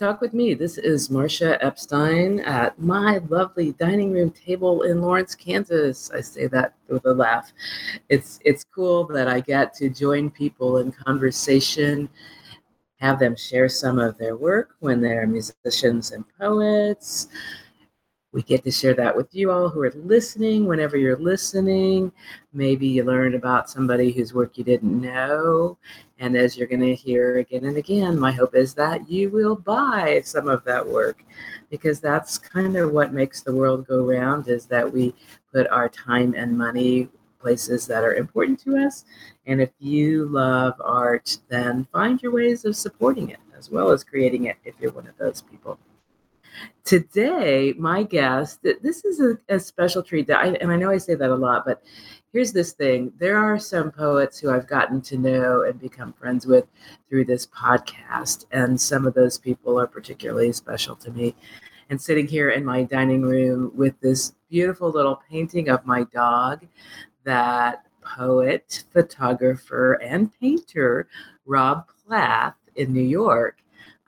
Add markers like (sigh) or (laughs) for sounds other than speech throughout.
Talk with Me. This is Marcia Epstein at my lovely dining room table in Lawrence, Kansas. I say that with a laugh. It's it's cool that I get to join people in conversation, have them share some of their work when they're musicians and poets. We get to share that with you all who are listening. Whenever you're listening, maybe you learned about somebody whose work you didn't know. And as you're going to hear again and again, my hope is that you will buy some of that work because that's kind of what makes the world go round is that we put our time and money places that are important to us. And if you love art, then find your ways of supporting it as well as creating it if you're one of those people. Today, my guest, this is a, a special treat that I, and I know I say that a lot, but here's this thing there are some poets who I've gotten to know and become friends with through this podcast. And some of those people are particularly special to me. And sitting here in my dining room with this beautiful little painting of my dog that poet, photographer, and painter Rob Plath in New York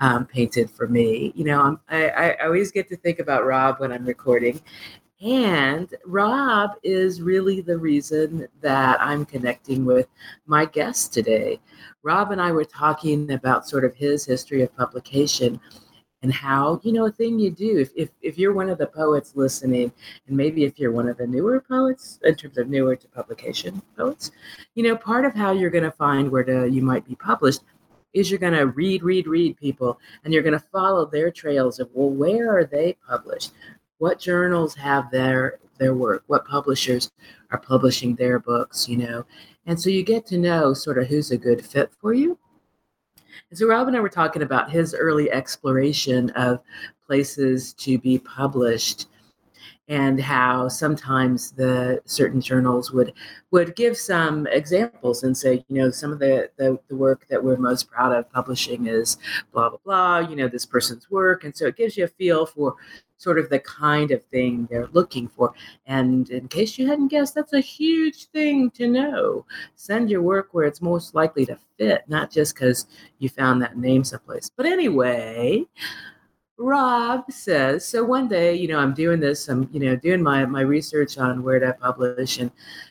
um, painted for me. You know, I, I always get to think about Rob when I'm recording. And Rob is really the reason that I'm connecting with my guest today. Rob and I were talking about sort of his history of publication and how, you know, a thing you do, if, if, if you're one of the poets listening, and maybe if you're one of the newer poets, in terms of newer to publication poets, you know, part of how you're going to find where to, you might be published is you're going to read, read, read people, and you're going to follow their trails of, well, where are they published? What journals have their their work? What publishers are publishing their books? You know, and so you get to know sort of who's a good fit for you. And so Rob and I were talking about his early exploration of places to be published and how sometimes the certain journals would would give some examples and say, you know, some of the, the, the work that we're most proud of publishing is blah blah blah, you know, this person's work. And so it gives you a feel for sort of the kind of thing they're looking for. And in case you hadn't guessed, that's a huge thing to know. Send your work where it's most likely to fit, not just because you found that name someplace. But anyway, Rob says, so one day, you know, I'm doing this, I'm, you know, doing my, my research on where to publish and,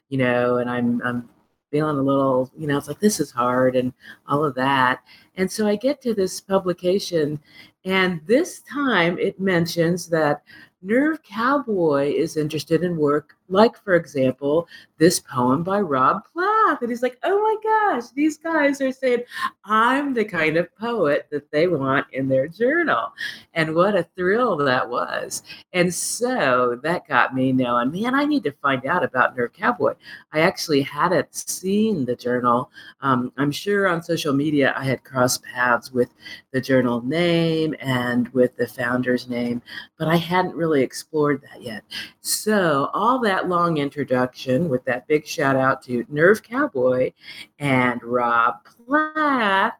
you know, and I'm, I'm feeling a little, you know, it's like, this is hard and all of that. And so I get to this publication and this time it mentions that Nerve Cowboy is interested in work like, for example, this poem by Rob Plath. And he's like, oh my gosh, these guys are saying, I'm the kind of poet that they want in their journal. And what a thrill that was. And so that got me knowing, man, I need to find out about Nerve Cowboy. I actually hadn't seen the journal. Um, I'm sure on social media I had crossed paths with the journal name and with the founder's name, but I hadn't really explored that yet. So all that that long introduction with that big shout out to Nerve Cowboy and Rob Plath,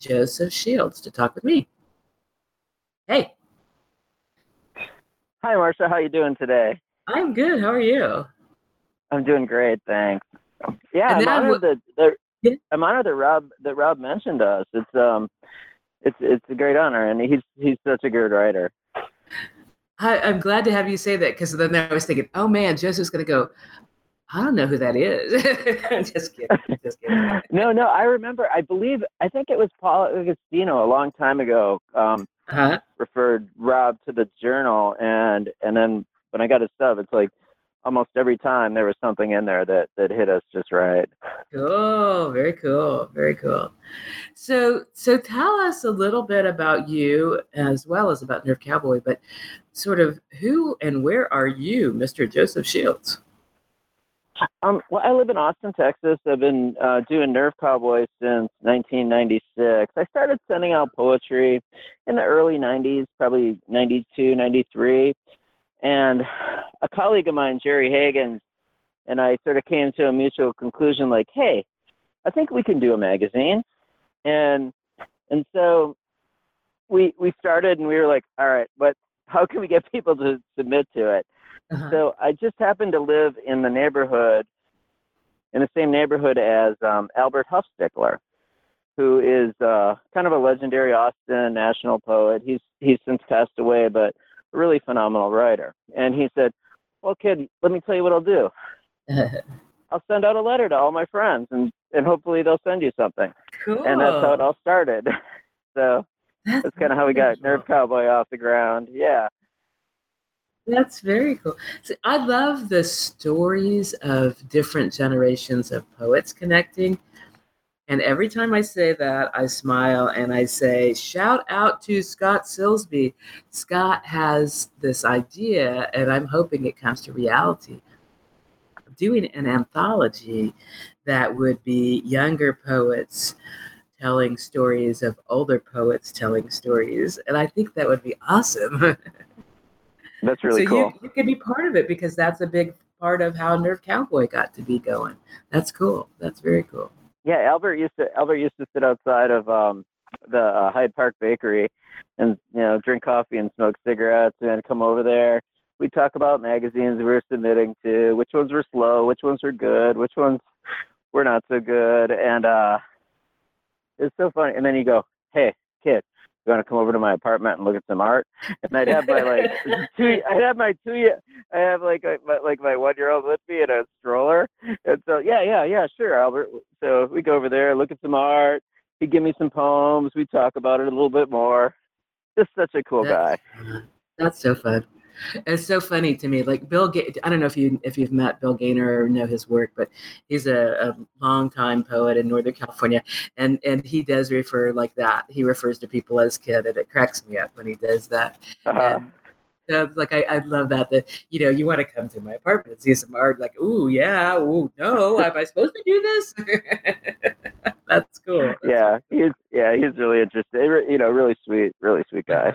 Joseph Shields to talk with me. Hey. Hi, Marcia. How you doing today? I'm good. How are you? I'm doing great, thanks. Yeah, I'm honored w- that, that I'm honored that Rob that Rob mentioned us. It's um, it's it's a great honor, and he's he's such a good writer. I, am glad to have you say that because then I was thinking, oh man, Joseph's going to go. I don't know who that is. (laughs) just kidding. Just kidding. (laughs) no, no, I remember. I believe. I think it was Paul Agostino a long time ago. Um, uh-huh. Referred Rob to the journal, and and then when I got his stuff, it's like almost every time there was something in there that that hit us just right. Oh, very cool, very cool. So so tell us a little bit about you as well as about Nerve Cowboy, but sort of who and where are you, Mr. Joseph Shields? Um, well, I live in Austin, Texas. I've been uh, doing Nerve Cowboy since 1996. I started sending out poetry in the early 90s, probably 92, 93 and a colleague of mine, Jerry Hagan, and I sort of came to a mutual conclusion like, hey, I think we can do a magazine. And and so we we started and we were like, all right, but how can we get people to submit to it? Uh-huh. So I just happened to live in the neighborhood, in the same neighborhood as um, Albert Huffstickler. who is uh, kind of a legendary Austin national poet. He's he's since passed away, but really phenomenal writer. And he said, "Well, kid, let me tell you what I'll do. (laughs) I'll send out a letter to all my friends, and and hopefully they'll send you something." Cool. And that's how it all started. (laughs) so that's, that's kind of how we got Nerve Cowboy off the ground. Yeah. That's very cool. See, I love the stories of different generations of poets connecting. And every time I say that, I smile and I say, shout out to Scott Silsbe. Scott has this idea, and I'm hoping it comes to reality, doing an anthology that would be younger poets telling stories of older poets telling stories. And I think that would be awesome. (laughs) That's really so cool. You, you could be part of it because that's a big part of how Nerve Cowboy got to be going. That's cool. That's very cool. Yeah, Albert used to Albert used to sit outside of um, the uh, Hyde Park Bakery and you know drink coffee and smoke cigarettes and come over there. We talk about magazines we were submitting to, which ones were slow, which ones were good, which ones were not so good, and uh, it's so funny. And then you go, "Hey, kid, you want to come over to my apartment and look at some art? And I'd have my like (laughs) two, I'd have my two, I have like a, my, like my one year old with me in a stroller. And so, yeah, yeah, yeah, sure, Albert. So we go over there, look at some art. He'd give me some poems. We talk about it a little bit more. Just such a cool that's, guy. That's so fun. It's so funny to me. Like Bill, Ga- I don't know if you if you've met Bill Gainer or know his work, but he's a, a long time poet in Northern California, and and he does refer like that. He refers to people as kid, and it cracks me up when he does that. Uh-huh. And, like I, I love that that you know you want to come to my apartment and see some art like ooh yeah ooh no am I supposed to do this (laughs) that's cool that's yeah he's yeah he's really interesting you know really sweet really sweet guy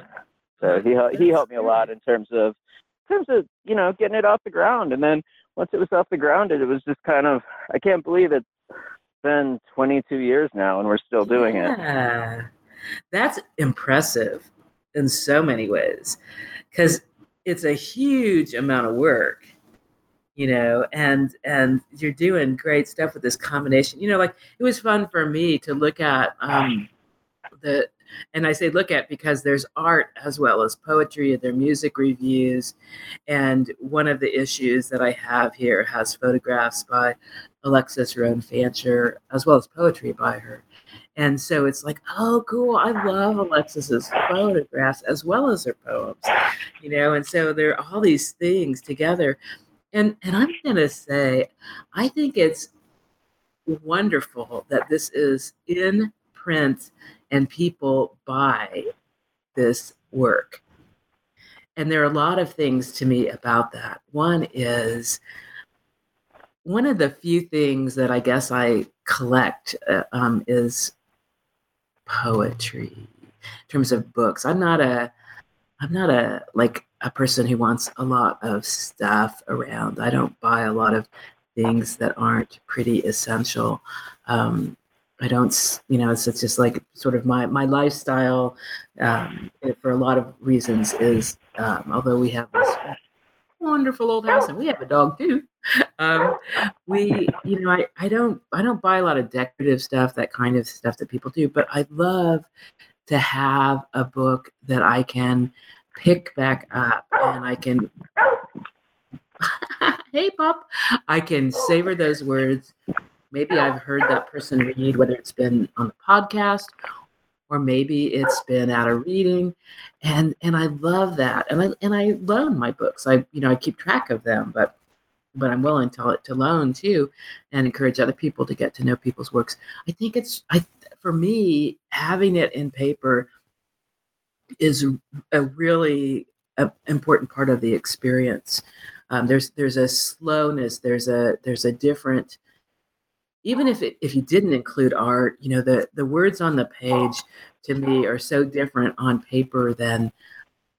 so he he helped me a lot in terms of in terms of you know getting it off the ground. And then once it was off the ground, it was just kind of I can't believe it's been 22 years now and we're still doing yeah. it. That's impressive in so many ways because it's a huge amount of work you know and and you're doing great stuff with this combination you know like it was fun for me to look at um the and I say look at because there's art as well as poetry, there are music reviews. And one of the issues that I have here has photographs by Alexis Rhone Fancher, as well as poetry by her. And so it's like, oh, cool. I love Alexis's photographs as well as her poems, you know. And so there are all these things together. And and I'm gonna say, I think it's wonderful that this is in print and people buy this work. And there are a lot of things to me about that. One is one of the few things that I guess I collect uh, um, is poetry in terms of books. I'm not a I'm not a like a person who wants a lot of stuff around. I don't buy a lot of things that aren't pretty essential. Um, I don't, you know, it's, it's just like sort of my, my lifestyle um, for a lot of reasons is, um, although we have this wonderful old house and we have a dog too. Um, we, you know, I, I don't, I don't buy a lot of decorative stuff, that kind of stuff that people do, but I love to have a book that I can pick back up and I can, (laughs) hey, pup, I can savor those words maybe I've heard that person read, whether it's been on the podcast or maybe it's been at a reading, and and I love that, and I and I loan my books. I you know I keep track of them, but but I'm willing to to loan too, and encourage other people to get to know people's works. I think it's I for me having it in paper is a really a, important part of the experience. Um, there's there's a slowness. There's a there's a different even if it, if you didn't include art, you know the the words on the page to me are so different on paper than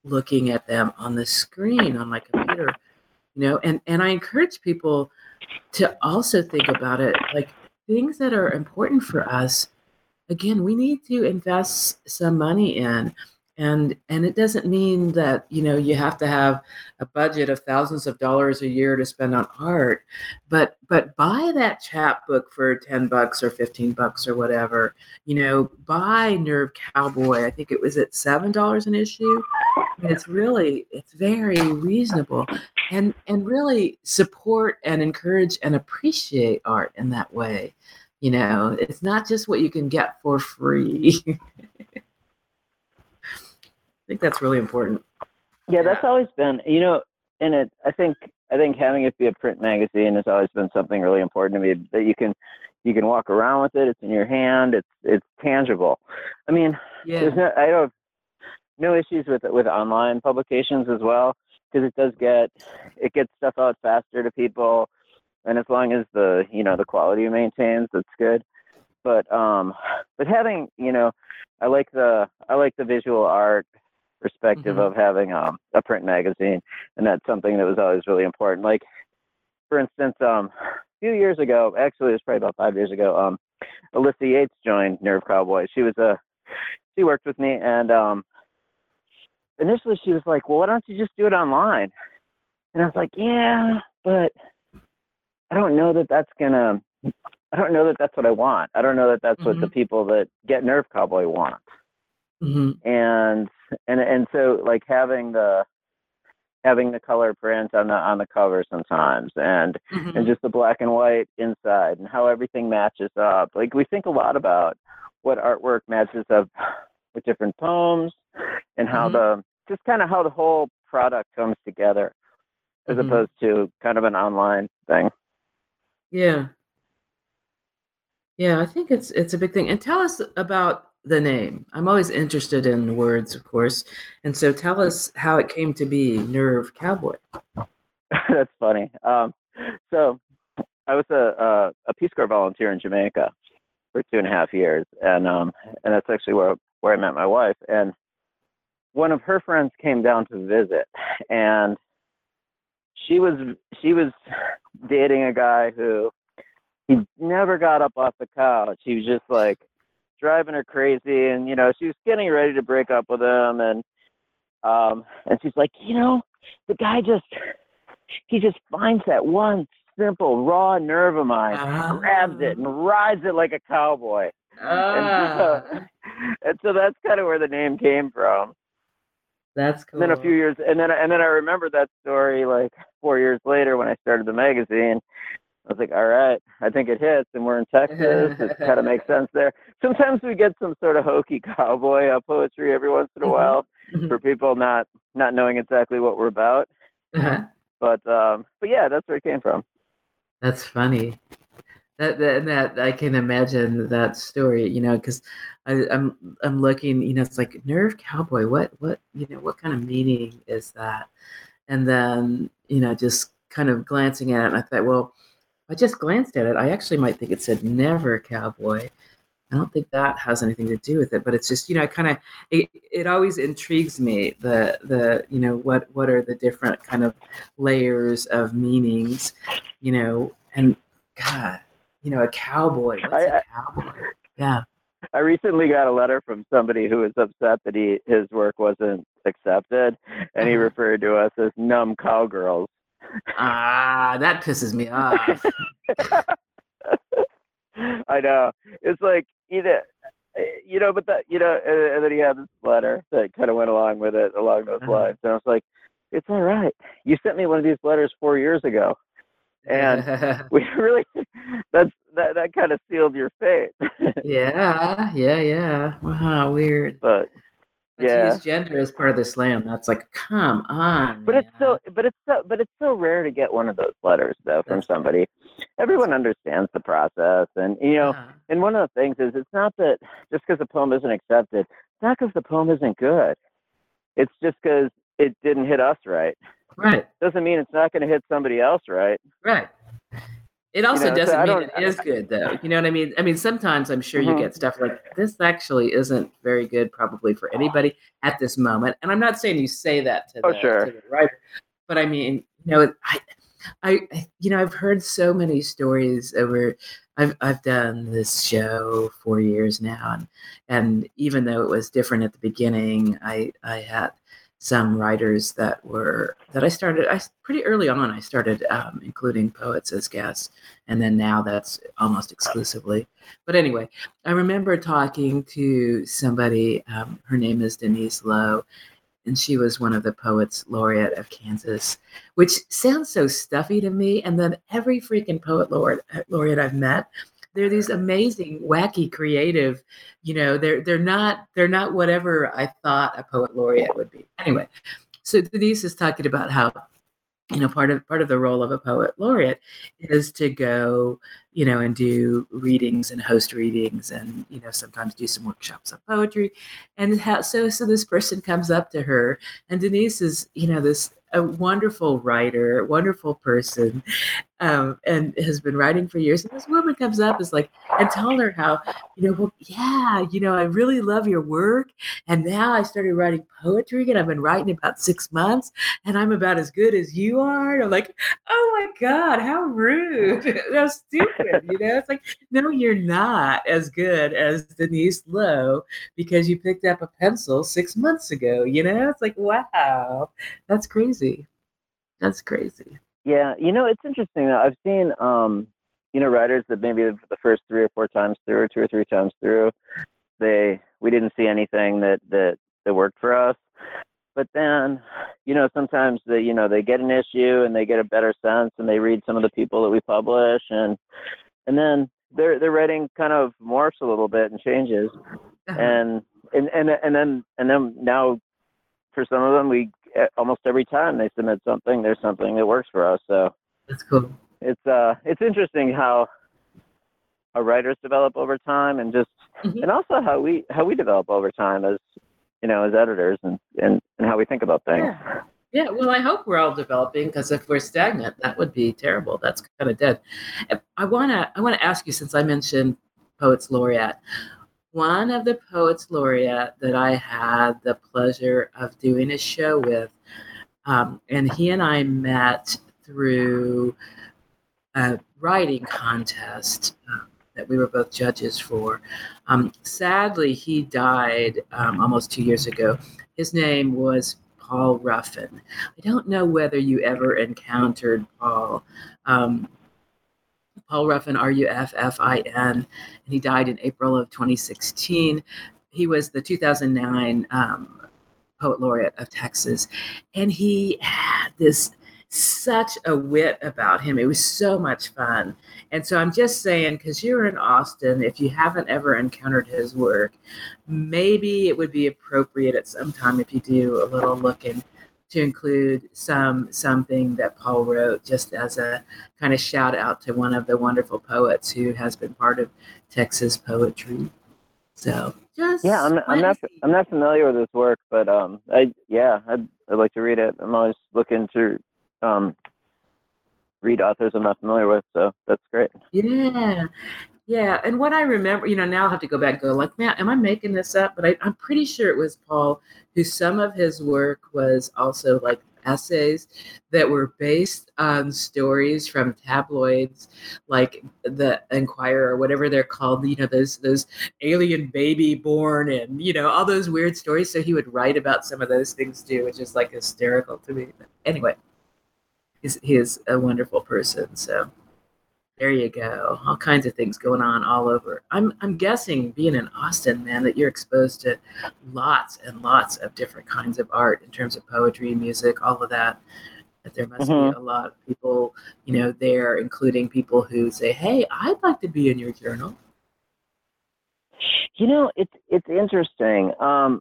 looking at them on the screen on my computer. You know, and and I encourage people to also think about it like things that are important for us. Again, we need to invest some money in, and and it doesn't mean that you know you have to have a budget of thousands of dollars a year to spend on art but but buy that chapbook for 10 bucks or 15 bucks or whatever. You know buy nerve cowboy i think it was at seven dollars an issue. And it's really it's very reasonable. And and really support and encourage and appreciate art in that way. You know it's not just what you can get for free (laughs) think that's really important. Yeah, that's always been, you know, and it. I think I think having it be a print magazine has always been something really important to me that you can you can walk around with it. It's in your hand. It's it's tangible. I mean, yeah. there's no, I don't no issues with with online publications as well because it does get it gets stuff out faster to people, and as long as the you know the quality maintains, that's good. But um, but having you know, I like the I like the visual art perspective mm-hmm. of having um, a print magazine, and that's something that was always really important. Like, for instance, um, a few years ago, actually, it was probably about five years ago. Um, Alyssa Yates joined Nerve Cowboy. She was a she worked with me, and um, initially she was like, "Well, why don't you just do it online?" And I was like, "Yeah, but I don't know that that's gonna." I don't know that that's what I want. I don't know that that's mm-hmm. what the mm-hmm. people that get Nerve Cowboy want. Mm-hmm. And and and so like having the having the color print on the on the cover sometimes and mm-hmm. and just the black and white inside and how everything matches up like we think a lot about what artwork matches up with different poems and how mm-hmm. the just kind of how the whole product comes together as mm-hmm. opposed to kind of an online thing yeah yeah i think it's it's a big thing and tell us about the name. I'm always interested in words, of course. And so tell us how it came to be Nerve Cowboy. (laughs) That's funny. Um, so I was a, a, Peace Corps volunteer in Jamaica for two and a half years. And, um, and that's actually where, where I met my wife. And one of her friends came down to visit and she was, she was dating a guy who he never got up off the couch. He was just like, driving her crazy and you know she was getting ready to break up with him and um and she's like you know the guy just he just finds that one simple raw nerve of mine uh, grabs it and rides it like a cowboy uh, and, so, ah. (laughs) and so that's kind of where the name came from that's cool. And then a few years, and then and then I remember that story like four years later when I started the magazine, I was like, all right, I think it hits, and we're in Texas. it (laughs) kind of makes sense there. Sometimes we get some sort of hokey (laughs) cowboy uh, poetry every once in a mm-hmm. while mm-hmm. for people not not knowing exactly what we're about. Uh-huh. But um, but yeah, that's where it came from. That's funny. That, that that I can imagine that story, you know, because I'm I'm looking, you know, it's like nerve cowboy. What what you know, what kind of meaning is that? And then you know, just kind of glancing at it, and I thought, well I just glanced at it. I actually might think it said never cowboy. I don't think that has anything to do with it, but it's just you know, kind of it, it always intrigues me the the you know what what are the different kind of layers of meanings, you know, and God, you know, a cowboy. What's I, a cowboy? Yeah. I recently got a letter from somebody who was upset that he his work wasn't accepted, and he uh-huh. referred to us as numb cowgirls. Ah, that pisses me off. (laughs) I know. It's like either you know, but that you know, and, and, then he had this letter that kind of went along with it along those uh-huh. lines. And I was like, it's all right. You sent me one of these letters four years ago, and (laughs) we really that's that that kind of sealed your fate. yeah, yeah, yeah. Wow, weird. But yeah. use gender as part of the slam. That's like, come on. But man. it's so, but it's so, but it's so rare to get one of those letters though from somebody. Everyone understands the process, and you know, yeah. and one of the things is, it's not that just because the poem isn't accepted, it's not because the poem isn't good. It's just because it didn't hit us right. Right. Doesn't mean it's not going to hit somebody else right. Right. It also you know, doesn't so mean it is good though. You know what I mean? I mean, sometimes I'm sure mm-hmm. you get stuff like this actually isn't very good probably for anybody at this moment. And I'm not saying you say that to, oh, the, sure. to the writer, but I mean, you know, I, I, you know, I've heard so many stories over I've I've done this show for years now, and and even though it was different at the beginning, I I had some writers that were that I started I pretty early on I started um, including poets as guests and then now that's almost exclusively. But anyway I remember talking to somebody um, her name is Denise Low and she was one of the poets laureate of Kansas which sounds so stuffy to me and then every freaking poet laureate laureate I've met they're these amazing wacky creative you know they're they're not they're not whatever i thought a poet laureate would be. Anyway so denise is talking about how you know part of part of the role of a poet laureate is to go you know and do readings and host readings and you know sometimes do some workshops on poetry. And how, so so this person comes up to her and denise is you know this a wonderful writer, wonderful person, um, and has been writing for years. And this woman comes up is like, and telling her how, you know, well, yeah, you know, I really love your work. And now I started writing poetry and I've been writing about six months and I'm about as good as you are. And I'm like, oh my God, how rude. (laughs) how stupid. You know, it's like, no, you're not as good as Denise Low because you picked up a pencil six months ago. You know, it's like, wow, that's crazy. That's crazy. Yeah, you know, it's interesting. I've seen, um, you know, writers that maybe the first three or four times through, or two or three times through, they we didn't see anything that that that worked for us. But then, you know, sometimes they, you know, they get an issue and they get a better sense, and they read some of the people that we publish, and and then their their writing kind of morphs a little bit and changes, uh-huh. and and and and then and then now, for some of them, we almost every time they submit something, there's something that works for us. So that's cool. It's uh, it's interesting how our writers develop over time, and just mm-hmm. and also how we how we develop over time as you know as editors and and, and how we think about things. Yeah. Yeah, well, I hope we're all developing because if we're stagnant, that would be terrible. That's kind of dead. I wanna I wanna ask you since I mentioned poets laureate one of the poets laureate that I had the pleasure of doing a show with. Um, and he and I met through a writing contest uh, that we were both judges for. Um, sadly, he died um, almost two years ago. His name was Paul Ruffin. I don't know whether you ever encountered Paul. Um, Paul Ruffin, R U F F I N, and he died in April of 2016. He was the 2009 um, Poet Laureate of Texas, and he had this such a wit about him. It was so much fun. And so I'm just saying, because you're in Austin, if you haven't ever encountered his work, maybe it would be appropriate at some time if you do a little look in to include some something that Paul wrote just as a kind of shout out to one of the wonderful poets who has been part of Texas poetry. So just yeah, I'm, I'm not I'm not familiar with his work, but um, I yeah, I'd, I'd like to read it. I'm always looking to um read authors I'm not familiar with, so that's great. Yeah, yeah, and what I remember, you know, now I'll have to go back and go, like, man, am I making this up? But I, I'm pretty sure it was Paul, who some of his work was also like essays that were based on stories from tabloids like the Enquirer or whatever they're called, you know, those those alien baby born and you know, all those weird stories. So he would write about some of those things too, which is like hysterical to me. But anyway, he's he is a wonderful person. So there you go. All kinds of things going on all over. I'm I'm guessing being in Austin, man, that you're exposed to lots and lots of different kinds of art in terms of poetry, music, all of that. That there must mm-hmm. be a lot of people, you know, there, including people who say, "Hey, I'd like to be in your journal." You know, it's it's interesting. Um,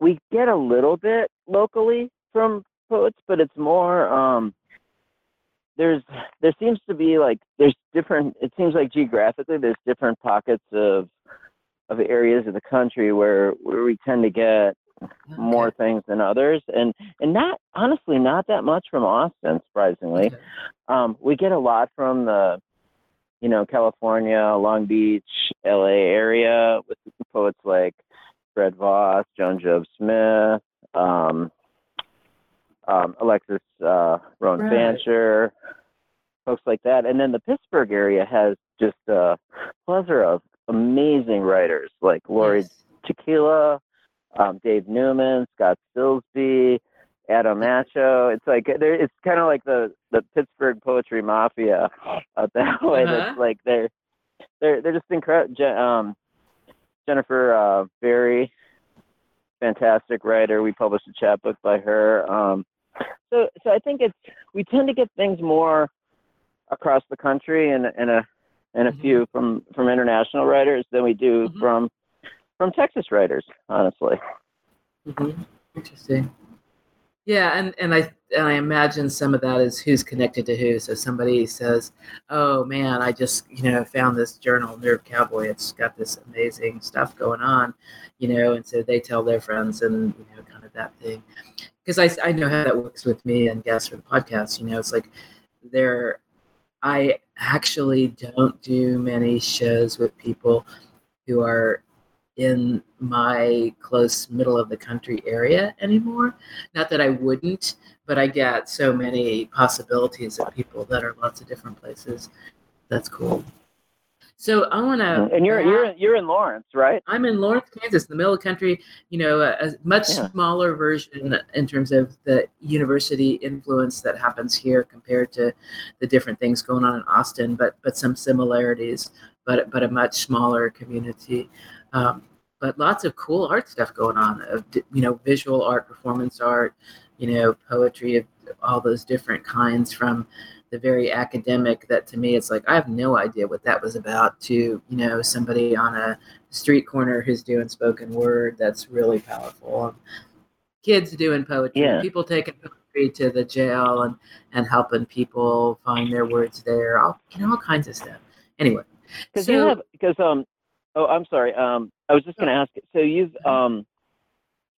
we get a little bit locally from poets, but it's more um, there's there seems to be like there's different it seems like geographically there's different pockets of of areas of the country where where we tend to get okay. more things than others and and not honestly not that much from austin surprisingly okay. um, we get a lot from the you know california long beach la area with poets like fred voss joan jobe smith um, um, Alexis uh, Rhone right. Fancher, folks like that. And then the Pittsburgh area has just a plethora of amazing writers like Lori Yes. Jakiela, um, Dave Newman, Scott Silsbe, Adam Matcho. It's like they're, it's kind of like the the Pittsburgh poetry mafia out that (laughs) way. Uh-huh. That's like they're they're they're just incredible. Je- um, Jennifer uh, Berry, fantastic writer. We published a chapbook by her. Um, so so I think it's we tend to get things more across the country and and a and a Mhm. few from from international writers than we do Mhm. from from Texas writers, honestly. Mhm. Interesting. Yeah, and and I and I imagine some of that is who's connected to who. So somebody says, "Oh man, I just you know found this journal, Nerve Cowboy. It's got this amazing stuff going on, you know," and so they tell their friends, and you know, kind of that thing. Because I I know how that works with me and guests for the podcast. You know, it's like there. I actually don't do many shows with people who are in my close middle of the country area anymore. Not that I wouldn't, but I get so many possibilities of people that are lots of different places. That's cool. So I want to. and you're you're you're in Lawrence, right? I'm in Lawrence, Kansas, in the middle of the country. You know, a, a much Yeah. smaller version in terms of the university influence that happens here compared to the different things going on in Austin, but but some similarities, but but a much smaller community. Um, but lots of cool art stuff going on. Of you know, visual art, performance art, you know, poetry of all those different kinds from the very academic that to me it's like I have no idea what that was about to you know somebody on a street corner who's doing spoken word that's really powerful. Um, kids doing poetry, Yeah. people taking poetry to the jail and and helping people find their words there, all you know all kinds of stuff. Anyway, Because so you have because um oh I'm sorry um I was just going to ask so you've Uh-huh. um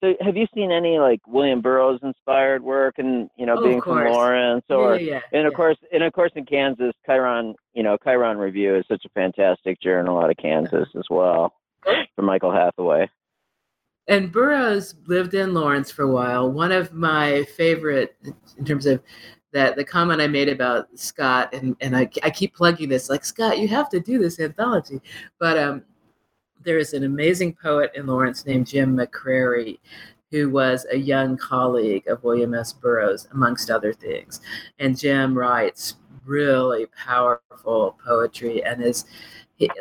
so have you seen any like William Burroughs inspired work and you know Oh, being from. Lawrence or yeah, yeah, and of course and of course in Kansas Chiron you know Chiron Review is such a fantastic journal out of Kansas as well from Michael Hathaway. and Burroughs lived in Lawrence for a while. One of my favorite, in terms of that, the comment I made about Scott, and, and I, I keep plugging this, like, Scott, you have to do this anthology. But um, there is an amazing poet in Lawrence named Jim McCrary, who was a young colleague of William S. Burroughs, amongst other things. And Jim writes really powerful poetry and is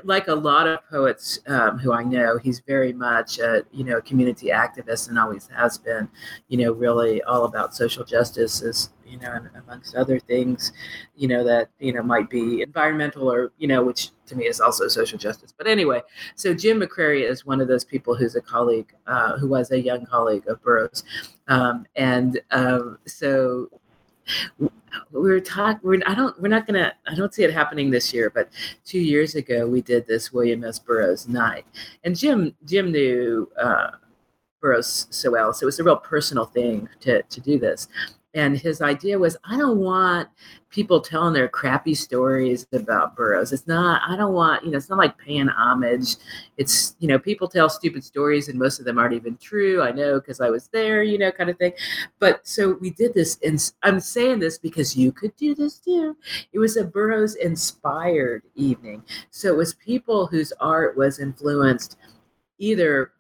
like a lot of poets um, who I know, he's very much a you know community activist and always has been. You know, really all about social justice you know, amongst other things, you know that you know might be environmental or you know, which to me is also social justice. But anyway, so Jim McCrary is one of those people who's a colleague, uh, who was a young colleague of Burroughs, um, and um, so we were talking we're i don't we're not gonna i don't see it happening this year but two years ago we did this william s. Burroughs night. And jim jim knew uh, burroughs so well so it was a real personal thing to to do this and his idea was i don't want people telling their crappy stories about burroughs it's not i don't want you know it's not like paying homage. It's you know people tell stupid stories and most of them aren't even true. I know because i was there you know kind of thing. But so we did this and i'm saying this because you could do this too. It was a burroughs inspired evening. So it was people whose art was influenced either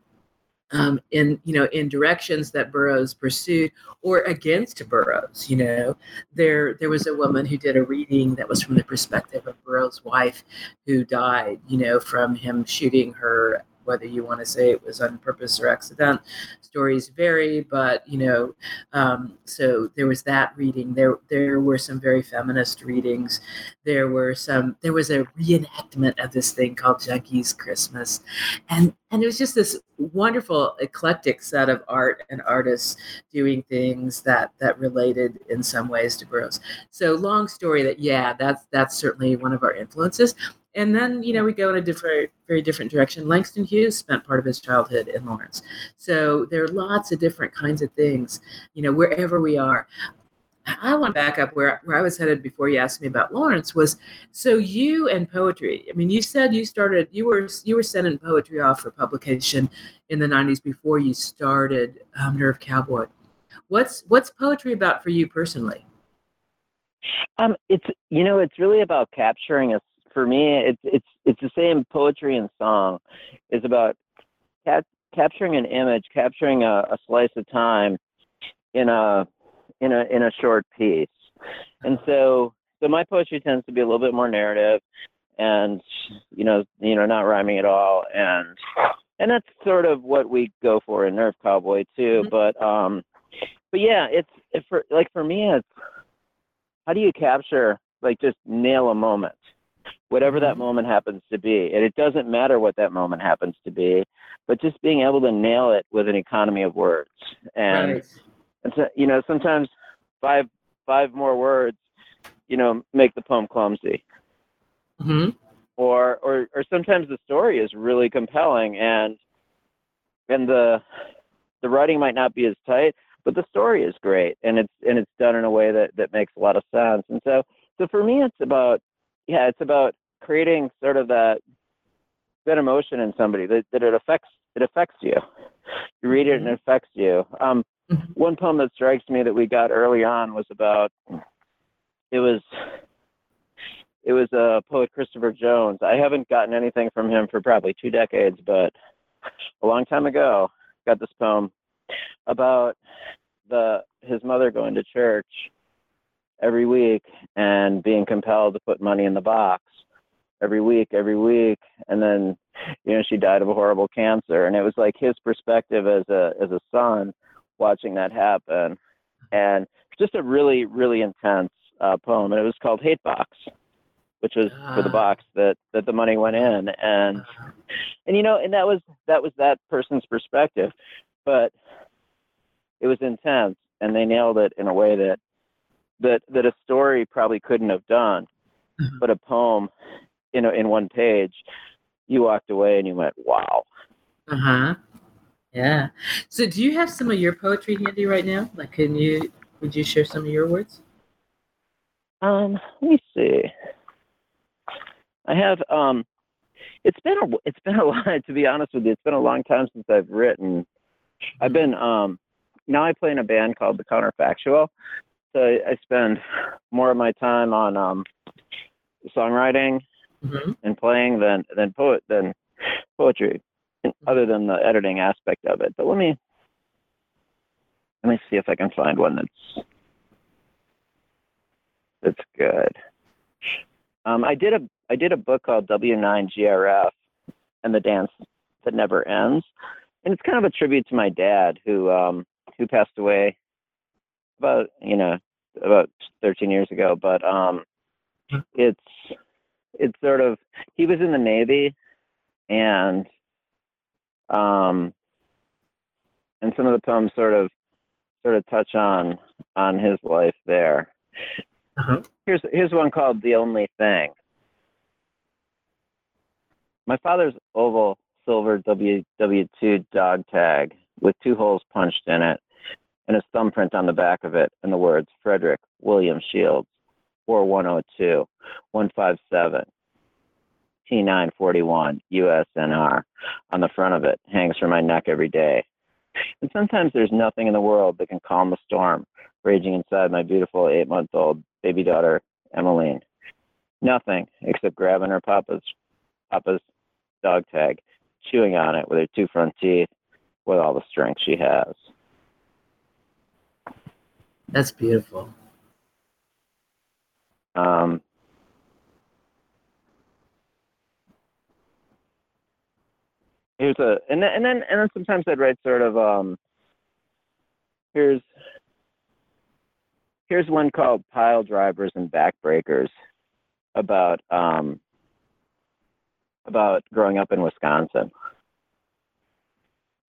um, in you know in directions that Burroughs pursued or against Burroughs. You know, there there was a woman who did a reading that was from the perspective of Burroughs' wife, who died. You know, from him shooting her. Whether you want to say it was on purpose or accident, stories vary. But you know, um, so there was that reading. There there were some very feminist readings. There were some. There was a reenactment of this thing called Junkies Christmas, and and it was just this wonderful eclectic set of art and artists doing things that that related in some ways to Burroughs. So long story that yeah, that's that's certainly one of our influences. And then you know we go in a different, very different direction. Langston Hughes spent part of his childhood in Lawrence, so there are lots of different kinds of things. You know wherever we are. I want to back up where, where I was headed before you asked me about Lawrence was so you and poetry. I mean, you said you started you were you were sending poetry off for publication in the '90s before you started um, Nerve Cowboy. What's what's poetry about for you personally? Um, it's you know, it's really about capturing a. for me, it's it's it's the same poetry and song. Is about cap- capturing an image, capturing a, a slice of time in a in a in a short piece. And so so my poetry tends to be a little bit more narrative and you know you know not rhyming at all and and that's sort of what we go for in Nerve Cowboy too. Mm-hmm. But um but yeah, it's if for like for me it's how do you capture like just nail a moment whatever that mm-hmm. moment happens to be and it doesn't matter what that moment happens to be but just being able to nail it with an economy of words and right. and so you know sometimes five five more words you know make the poem clumsy mm-hmm. or or or sometimes the story is really compelling and and the the writing might not be as tight but the story is great and it's and it's done in a way that that makes a lot of sense and so so for me it's about yeah it's about creating sort of that that emotion in somebody that, that it affects it affects you you read it and it mm-hmm. affects you um mm-hmm. one poem that strikes me that we got early on was about it was it was a uh, poet Christopher Jones. I haven't gotten anything from him for probably two decades, but a long time ago, got this poem about the his mother going to church every week and being compelled to put money in the box every week, every week, and then you know she died of a horrible cancer, and it was like his perspective as a as a son watching that happen, and just a really really intense uh, poem, and it was called Hate Box, which was for the ah. box that that the money went in, and uh, and you know, and that was that was that person's perspective, but it was intense, and they nailed it in a way that that that a story probably couldn't have done, mm-hmm. but a poem, you know, in one page, you walked away and you went, "Wow." Uh huh. Yeah. So, do you have some of your poetry handy right now? Like, can you would you share some of your words? Um, let me see. I have um, it's been a it's been a (laughs) lot to be honest with you. It's been a long time since I've written. I've been um, now I play in a band called the Counterfactual. So I, I spend more of my time on um, songwriting mm-hmm. and playing than than poet than poetry, other than the editing aspect of it. But let me let me see if I can find one that's that's good. Um, I did a I did a book called W9GRF and the Dance That Never Ends, and it's kind of a tribute to my dad who um, who passed away about you know about 13 years ago. But um, it's it's sort of he was in the Navy, and um, and some of the poems sort of sort of touch on on his life there. Uh-huh. Here's here's one called "The Only Thing." My father's oval silver WW2 dog tag with two holes punched in it and his thumbprint on the back of it and the words Frederick William Shields 4102 157 T941 USNR on the front of it hangs from my neck every day. And sometimes there's nothing in the world that can calm the storm raging inside my beautiful eight month old baby daughter, Emmeline. Nothing except grabbing her papa's papa's dog tag, chewing on it with her two front teeth with all the strength she has. That's beautiful. Um, here's a and then and then and then sometimes I'd write sort of um here's here's one called Pile Drivers and Backbreakers about um, about growing up in Wisconsin.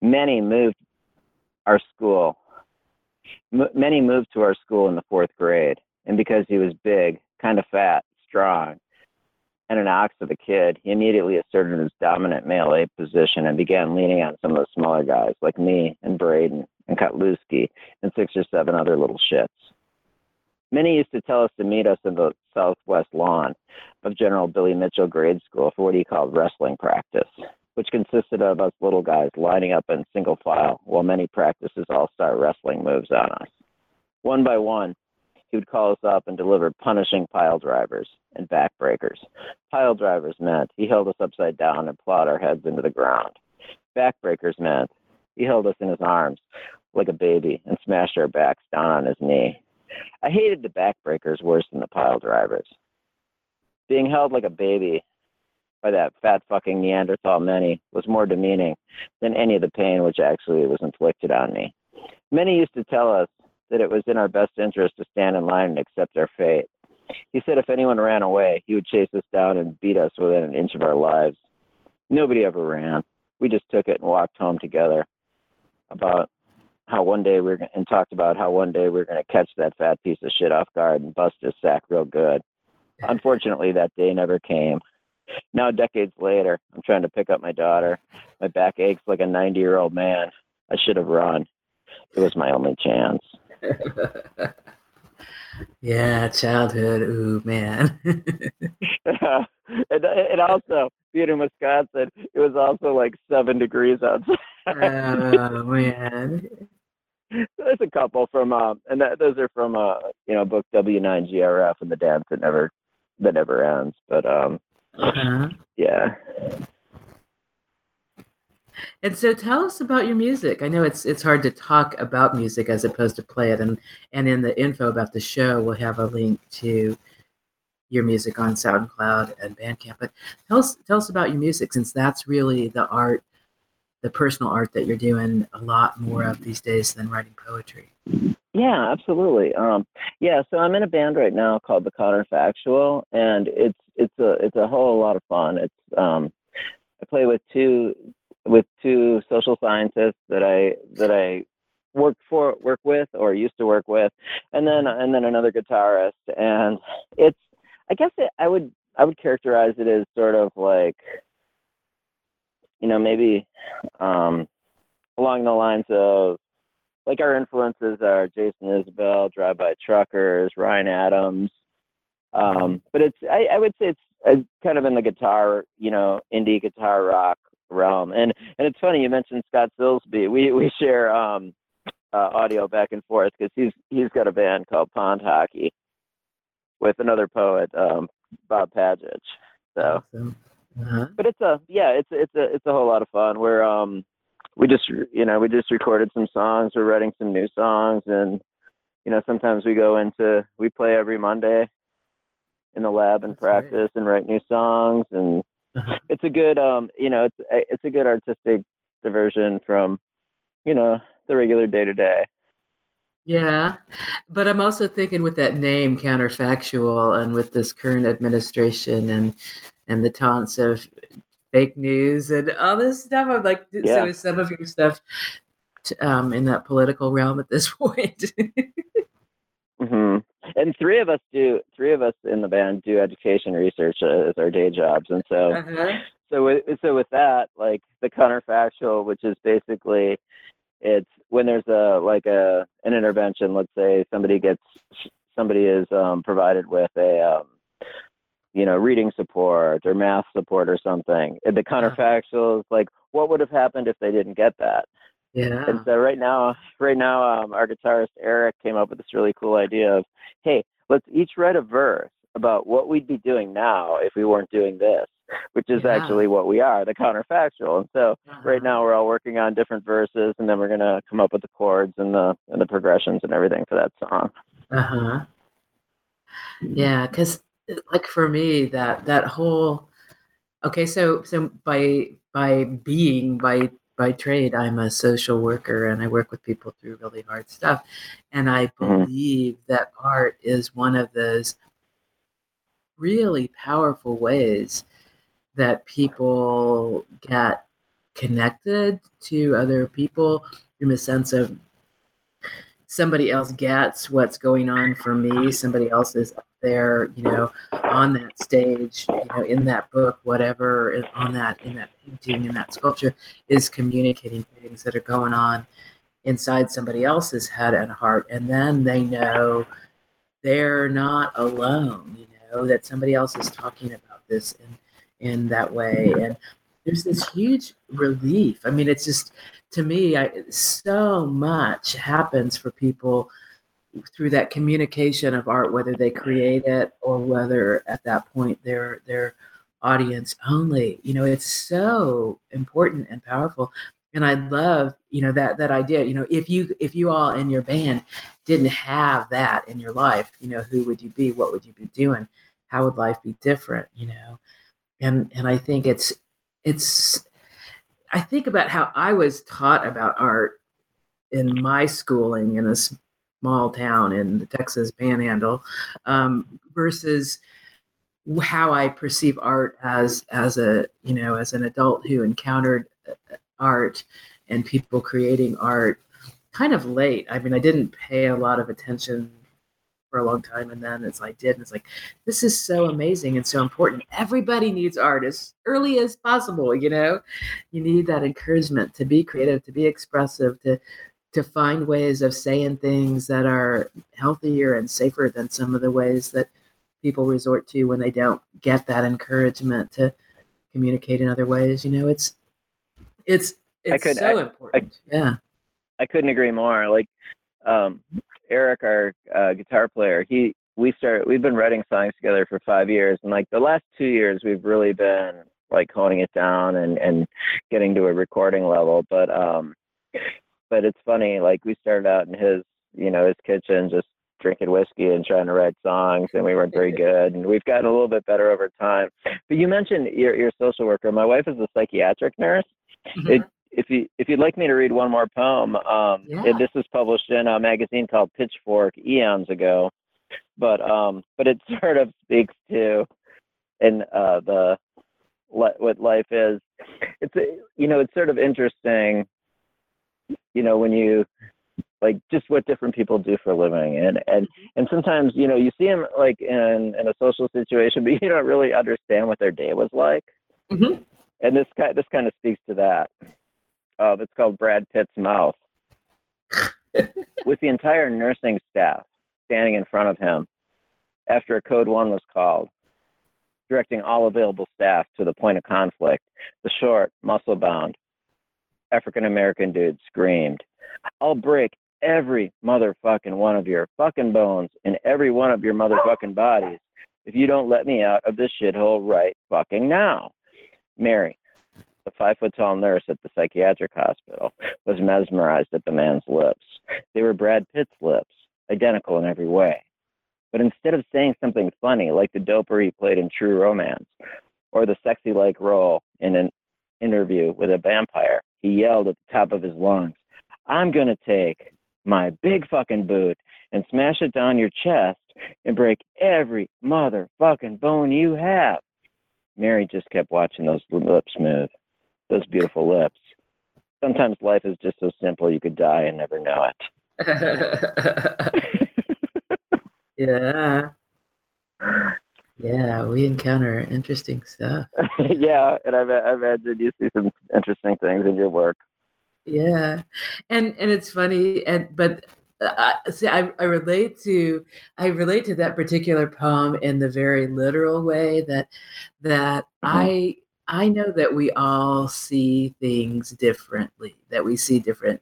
Manny moved our school. M- Manny moved to our school in the fourth grade, and because he was big, kind of fat, strong, and an ox of a kid, he immediately asserted his dominant male ape position and began leaning on some of the smaller guys like me and Braden and Kotluski and six or seven other little shits. Manny used to tell us to meet us in the southwest lawn of General Billy Mitchell Grade School for what he called wrestling practice, which consisted of us little guys lining up in single file while Manny practices all star wrestling moves on us. One by one, he would call us up and deliver punishing pile drivers and backbreakers. Pile drivers meant he held us upside down and plowed our heads into the ground. Backbreakers meant he held us in his arms like a baby and smashed our backs down on his knee. I hated the backbreakers worse than the pile drivers. Being held like a baby by that fat fucking Neanderthal Manny was more demeaning than any of the pain which actually was inflicted on me. Manny used to tell us that it was in our best interest to stand in line and accept our fate. He said if anyone ran away, he would chase us down and beat us within an inch of our lives. Nobody ever ran. We just took it and walked home together. About how one day we are and talked about how one day we are going to catch that fat piece of shit off guard and bust his sack real good. Unfortunately, that day never came. Now, decades later, I'm trying to pick up my daughter. My back aches like a 90 year old man. I should have run. It was my only chance. (laughs) yeah, childhood. Ooh, man. (laughs) (laughs) and, and also, being in Wisconsin, it was also like seven degrees outside. oh, man. There's a couple from, uh, and that, those are from, uh, you know, book W9GRF and the dance that never, that never ends. But, um, uh-huh. yeah. And so tell us about your music. I know it's it's hard to talk about music as opposed to play it and and in the info about the show we'll have a link to your music on SoundCloud and Bandcamp. But tell us tell us about your music since that's really the art the personal art that you're doing a lot more of these days than writing poetry. Yeah, absolutely. Um, yeah, so I'm in a band right now called the Counterfactual, and it's it's a it's a whole lot of fun. It's um, I play with two with two social scientists that I that I work for work with or used to work with, and then and then another guitarist. And it's I guess it, I would I would characterize it as sort of like you know maybe um, along the lines of like our influences are Jason Isbell, Drive By Truckers, Ryan Adams. Um, but it's I, I would say it's uh, kind of in the guitar, you know, indie guitar rock realm. And and it's funny you mentioned Scott Silsbe. We we share um, uh, audio back and forth because he's he's got a band called Pond Hockey with another poet, um, Bob Pajich. So, uh-huh. but it's a yeah, it's it's a it's a whole lot of fun. We're um we just you know we just recorded some songs. We're writing some new songs, and you know sometimes we go into we play every Monday in the lab and That's practice great. and write new songs and uh-huh. it's a good um you know it's it's a good artistic diversion from you know the regular day to day yeah but i'm also thinking with that name counterfactual and with this current administration and and the taunts of fake news and all this stuff i'm like yeah. so is some of your stuff um, in that political realm at this (laughs) point mm-hmm and three of us do three of us in the band do education research as our day jobs and so uh-huh. so with, so with that like the counterfactual which is basically it's when there's a like a an intervention let's say somebody gets somebody is um, provided with a um, you know reading support or math support or something the uh-huh. counterfactual is like what would have happened if they didn't get that yeah. And so right now, right now, um, our guitarist Eric came up with this really cool idea of, hey, let's each write a verse about what we'd be doing now if we weren't doing this, which is yeah. actually what we are, the counterfactual. And so uh-huh. right now we're all working on different verses, and then we're gonna come up with the chords and the and the progressions and everything for that song. Uh huh. Yeah, because like for me, that that whole okay, so so by by being by by trade, I'm a social worker and I work with people through really hard stuff. And I mm-hmm. believe that art is one of those really powerful ways that people get connected to other people in the sense of somebody else gets what's going on for me, somebody else is there, you know, on that stage, you know, in that book, whatever, on that, in that painting, in that sculpture, is communicating things that are going on inside somebody else's head and heart. And then they know they're not alone, you know, that somebody else is talking about this in, in that way. And there's this huge relief. I mean, it's just, to me, I, so much happens for people through that communication of art, whether they create it or whether at that point they're they're audience only. You know, it's so important and powerful. And I love, you know, that that idea. You know, if you if you all in your band didn't have that in your life, you know, who would you be? What would you be doing? How would life be different? You know, and and I think it's it's I think about how I was taught about art in my schooling in a small town in the Texas Panhandle um, versus how I perceive art as as a you know as an adult who encountered uh, art and people creating art kind of late. I mean, I didn't pay a lot of attention for a long time, and then it's I did, and it's like this is so amazing and so important. Everybody needs art as early as possible. You know, you need that encouragement to be creative, to be expressive, to to find ways of saying things that are healthier and safer than some of the ways that people resort to when they don't get that encouragement to communicate in other ways. You know, it's it's it's could, so I, important. I, yeah, I couldn't agree more. Like um, Eric, our uh, guitar player, he we started we've been writing songs together for five years, and like the last two years, we've really been like honing it down and and getting to a recording level. But um, but it's funny. Like we started out in his you know his kitchen just drinking whiskey and trying to write songs, and we weren't very (laughs) good. And we've gotten a little bit better over time. But you mentioned your your social worker. My wife is a psychiatric nurse. Mm-hmm. It, if you if you'd like me to read one more poem, um, yeah. it, this was published in a magazine called Pitchfork eons ago, but um, but it (laughs) sort of speaks to and uh, the what life is. It's you know it's sort of interesting, you know when you like just what different people do for a living and and and sometimes you know you see them like in in a social situation (laughs) but you don't really understand what their day was like mm-hmm. and this kind this kind of speaks to that uh, it's called brad pitt's mouth (laughs) with the entire nursing staff standing in front of him after a code one was called directing all available staff to the point of conflict the short muscle bound african american dude screamed I'll break every motherfucking one of your fucking bones in every one of your motherfucking bodies if you don't let me out of this shithole right fucking now. Mary, the five foot tall nurse at the psychiatric hospital, was mesmerized at the man's lips. They were Brad Pitt's lips, identical in every way. But instead of saying something funny like the doper he played in True Romance, or the sexy like role in an interview with a vampire, he yelled at the top of his lungs, I'm going to take my big fucking boot and smash it down your chest and break every motherfucking bone you have. Mary just kept watching those lips move, those beautiful lips. Sometimes life is just so simple you could die and never know it. (laughs) yeah. Yeah, we encounter interesting stuff. (laughs) yeah, and I've, I've imagine you see some interesting things in your work. Yeah, and and it's funny, and but uh, see, I, I relate to I relate to that particular poem in the very literal way that that mm-hmm. I I know that we all see things differently, that we see different,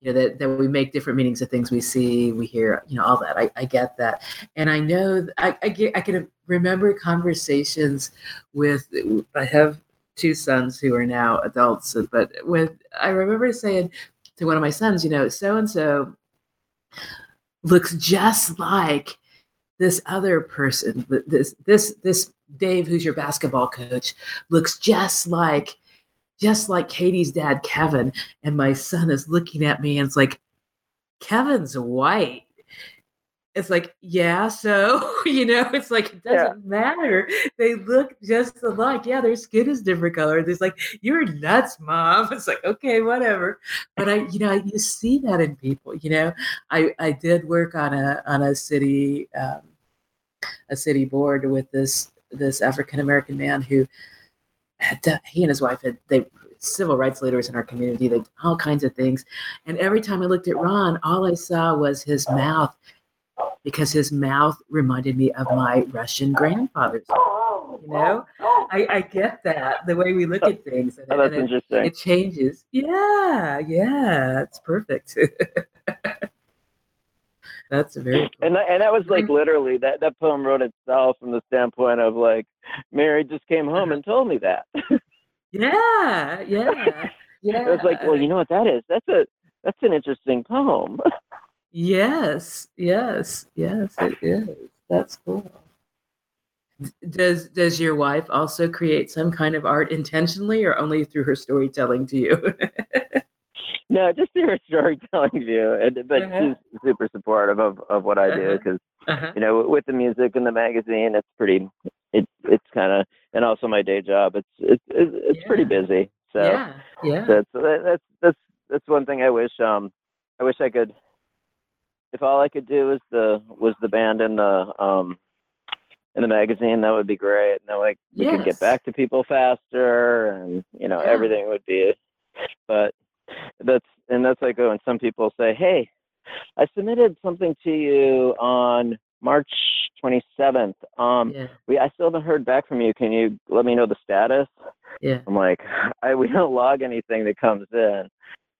you know, that, that we make different meanings of things we see, we hear, you know, all that. I, I get that. And I know I, I get I can remember conversations with I have two sons who are now adults. But with I remember saying to one of my sons, you know, so and so looks just like this other person. This this this Dave, who's your basketball coach, looks just like just like Katie's dad, Kevin. And my son is looking at me and it's like, Kevin's white. It's like yeah so (laughs) you know it's like it doesn't yeah. matter. They look just alike. Yeah their skin is different color. It's like you're nuts mom. (laughs) It's like okay whatever. But i you know you see that in people you know? I i did work on a on a city um, a city board with this this african american man who had to, he and his wife had they civil rights leaders in our community they all kinds of things and every time i looked at ron all i saw was his mouth because his mouth reminded me of my Russian grandfather's. You know, I, I get that the way we look at things. And, (laughs) oh, that's and interesting. It, it changes. Yeah, yeah, it's perfect. (laughs) That's very cool. and that, and that was like literally that that poem wrote itself from the standpoint of like Mary just came home and told me that. yeah, yeah, yeah. (laughs) It was like, well, you know what that is? That's a that's an interesting poem. yes, yes, yes, it is. That's cool. Does does your wife also create some kind of art intentionally or only through her storytelling to you? (laughs) no, just through her storytelling view, and but Uh-huh. she's super supportive of of what I do Uh-huh. because uh-huh. you know with the music and the magazine, it's pretty it it's kind of and also my day job, it's it's it's, it's pretty busy. So yeah, yeah. that's that, that's that's that's one thing I wish um I wish I could if all I could do was the was the band and the um in the magazine that would be great and then like we could get back to people faster and you know Yeah. everything would be but that's and that's like when some people say hey I submitted something to you on March 27th um yeah, we I still haven't heard back from you can you let me know the status yeah, I'm like, (laughs) I we don't log anything that comes in.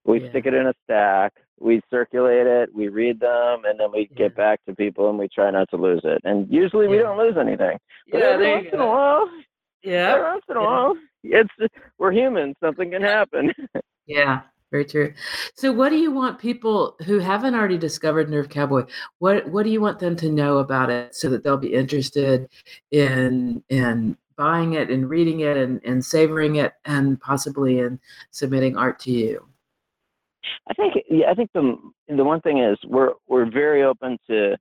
We Yeah. stick it in a stack, we circulate it, we read them, and then we Yeah. get back to people and we try not to lose it. And usually we don't lose anything. But yeah. every once in a while, every Yeah, once in a while, it's we're human. Something can happen. (laughs) yeah. Very true. So, what do you want people who haven't already discovered Nerve Cowboy? What What do you want them to know about it so that they'll be interested in in buying it and reading it and, and savoring it and possibly in submitting art to you? I think yeah, I think the the one thing is we're we're very open to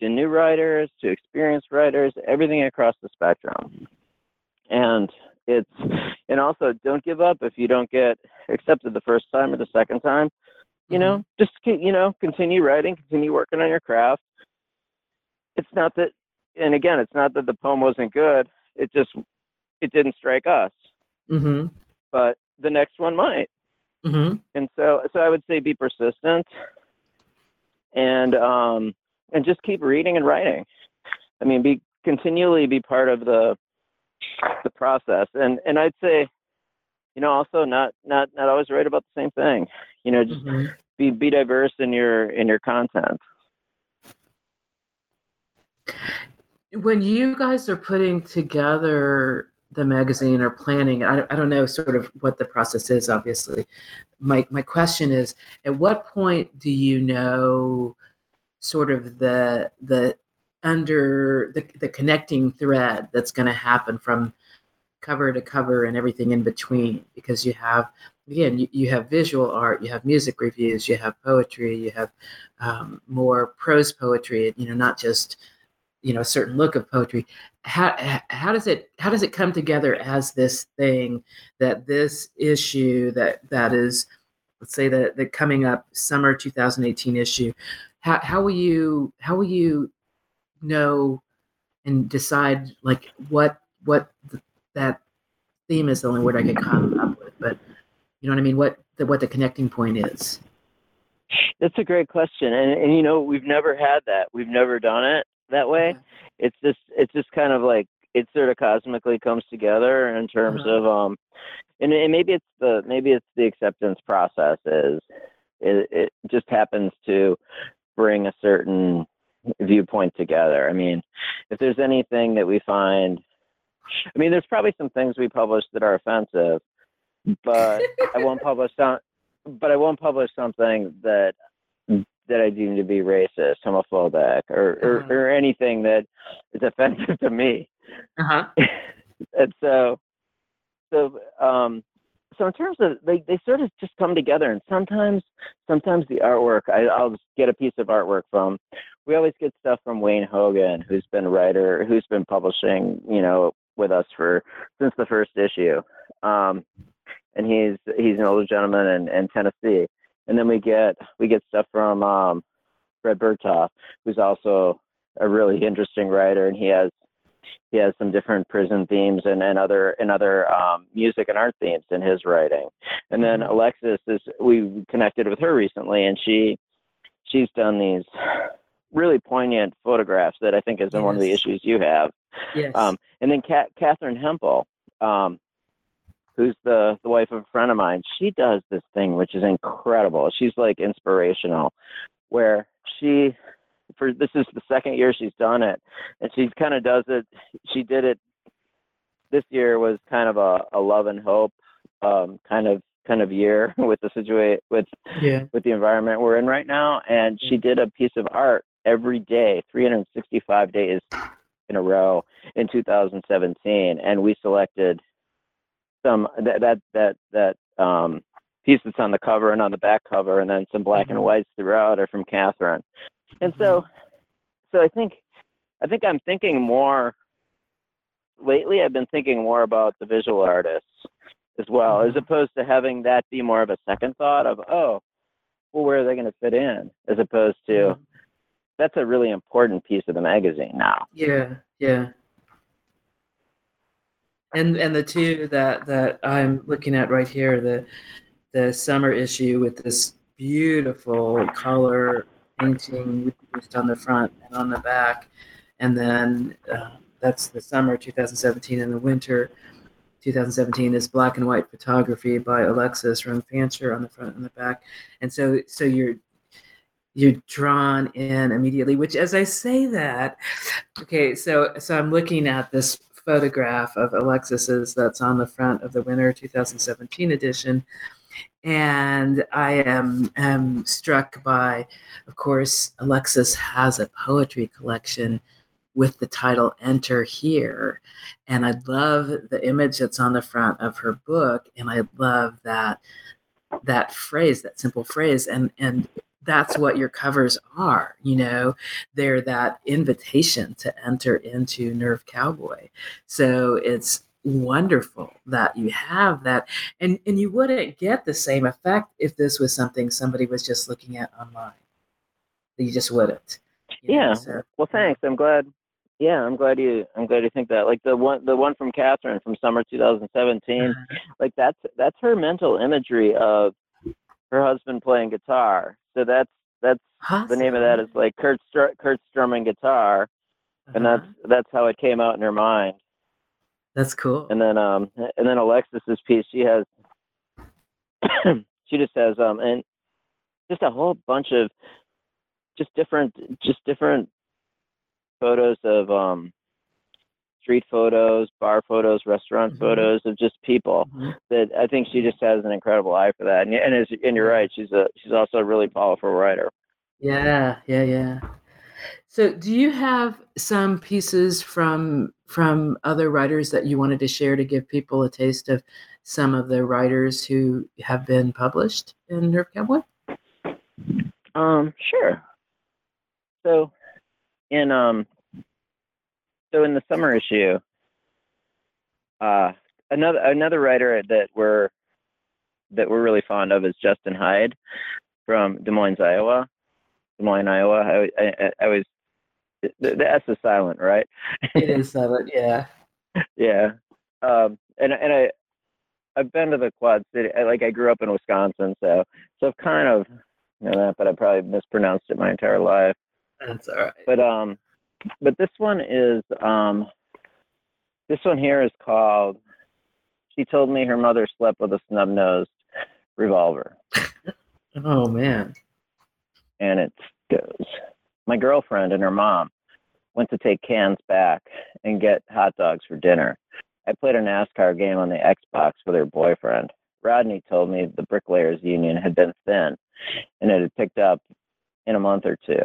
to new writers, to experienced writers, everything across the spectrum. And it's and also don't give up if you don't get accepted the first time or the second time. You know, just you know, continue writing, continue working on your craft. It's not that and again, it's not that the poem wasn't good. It just it didn't strike us. Mm-hmm. But the next one might. Mm-hmm. and so so I would say be persistent and um and just keep reading and writing. I mean be continually be part of the the process and and I'd say you know also not not not always write about the same thing. You know just hmm be be diverse in your in your content. When you guys are putting together the magazine or planning, I, I don't know sort of what the process is, obviously. My, my question is at what point do you know sort of the, the under the, the connecting thread that's going to happen from cover to cover and everything in between? Because you have, again, you, you have visual art, you have music reviews, you have poetry, you have um, more prose poetry, you know, not just you know a certain look of poetry how how does it how does it come together as this thing that this issue that that is let's say the the coming up summer 2018 issue how how will you how will you know and decide like what what th- that theme is the only word I could come up with but you know what I mean what the what the connecting point is That's a great question. And and you know, we've never had that. We've never done it that way. Okay. It's just it's just kind of like it sort of cosmically comes together in terms Uh-huh. of um and, and maybe it's the maybe it's the acceptance process is it, it just happens to bring a certain viewpoint together. I mean, if there's anything that we find I mean, there's probably some things we publish that are offensive, but I won't (laughs) publish some but I won't publish something that that I deem to be racist, homophobic, or or, Uh-huh. or anything that is offensive to me. uh-huh (laughs) and so so um so in terms of they, they sort of just come together and sometimes sometimes the artwork I, I'll get a piece of artwork from we always get stuff from Wayne Hogan who's been a writer who's been publishing you know with us for since the first issue. Um and he's he's an older gentleman in, in Tennessee. And then we get we get stuff from um Fred Bertoff who's also a really interesting writer and he has he has some different prison themes and, and other and other um, music and art themes in his writing. And then Mhm. Alexis is we connected with her recently, and she she's done these really poignant photographs that I think is in one of the issues you have. yes Um, and then Kat, Catherine Hempel, um, who's the the wife of a friend of mine, she does this thing which is incredible. She's like inspirational, where she for this is the second year she's done it, and she kind of does it. She did it this year was kind of a, a love and hope um, kind of kind of year (laughs) with the situation with Yeah. with the environment we're in right now. And she did a piece of art every day, 365 days in a row in 2017, and we selected some that that that that um, piece that's on the cover and on the back cover, and then some black and Mhm. whites throughout are from Catherine. And so, so I think I think I'm thinking more lately. I've been thinking more about the visual artists as well, as Mhm. opposed to having that be more of a second thought of oh, well, where are they going to fit in, as opposed to that's a really important piece of the magazine now. Yeah, yeah. And and the two that that I'm looking at right here, the the summer issue with this beautiful color painting just on the front and on the back, and then uh, that's the summer 2017, and the winter 2017 is black and white photography by Alexis Rhone Fancher on the front and the back, and so so you're you're drawn in immediately. Which, as I say that, (laughs) okay, so so I'm looking at this photograph of Alexis's that's on the front of the winter 2017 edition, and I am am struck by, of course, Alexis has a poetry collection with the title Enter Here. And I love the image that's on the front of her book. And I love that that phrase, that simple phrase. And and that's what your covers are, you know, they're that invitation to enter into Nerve Cowboy. So it's wonderful that you have that and and you wouldn't get the same effect if this was something somebody was just looking at online you just wouldn't you know, Yeah. so- Well, thanks. I'm glad. Yeah, I'm glad you. I'm glad you think that. Like the one, the one from Catherine from summer 2017. Like that's that's her mental imagery of her husband playing guitar. So that's that's the name of that is like Kurt Str- Kurt strumming guitar, and Uh-huh. that's that's how it came out in her mind. That's cool And then um and then Alexis's piece, she has (coughs) she just has um and just a whole bunch of just different just different photos of um street photos, bar photos, restaurant Mhm. photos of just people Mhm. that I think she just has an incredible eye for that. And and, as, and you're right, she's a she's also a really powerful writer. Yeah, yeah, yeah. So, do you have some pieces from from other writers that you wanted to share to give people a taste of some of the writers who have been published in Nerve Cowboy? Um, sure. So, in um, so in the summer issue, uh, another another writer that we're that we're really fond of is Justin Hyde from Des Moines, Iowa. Des Moines, Iowa. I, I, I the, the S is silent, right? It is silent, yeah. (laughs) yeah. Um, and and I I've been to the Quad City. I, like I grew up in Wisconsin, so so I've kind of you know that, but I probably mispronounced it my entire life. That's all right. But um, but this one is um, this one here is called. She told me her mother slept with a snub nosed revolver, (laughs) Oh man. and it goes. My girlfriend and her mom went to take cans back and get hot dogs for dinner. I played a NASCAR game on the Xbox with her boyfriend. Rodney told me the bricklayers union had been thin and it had picked up in a month or two.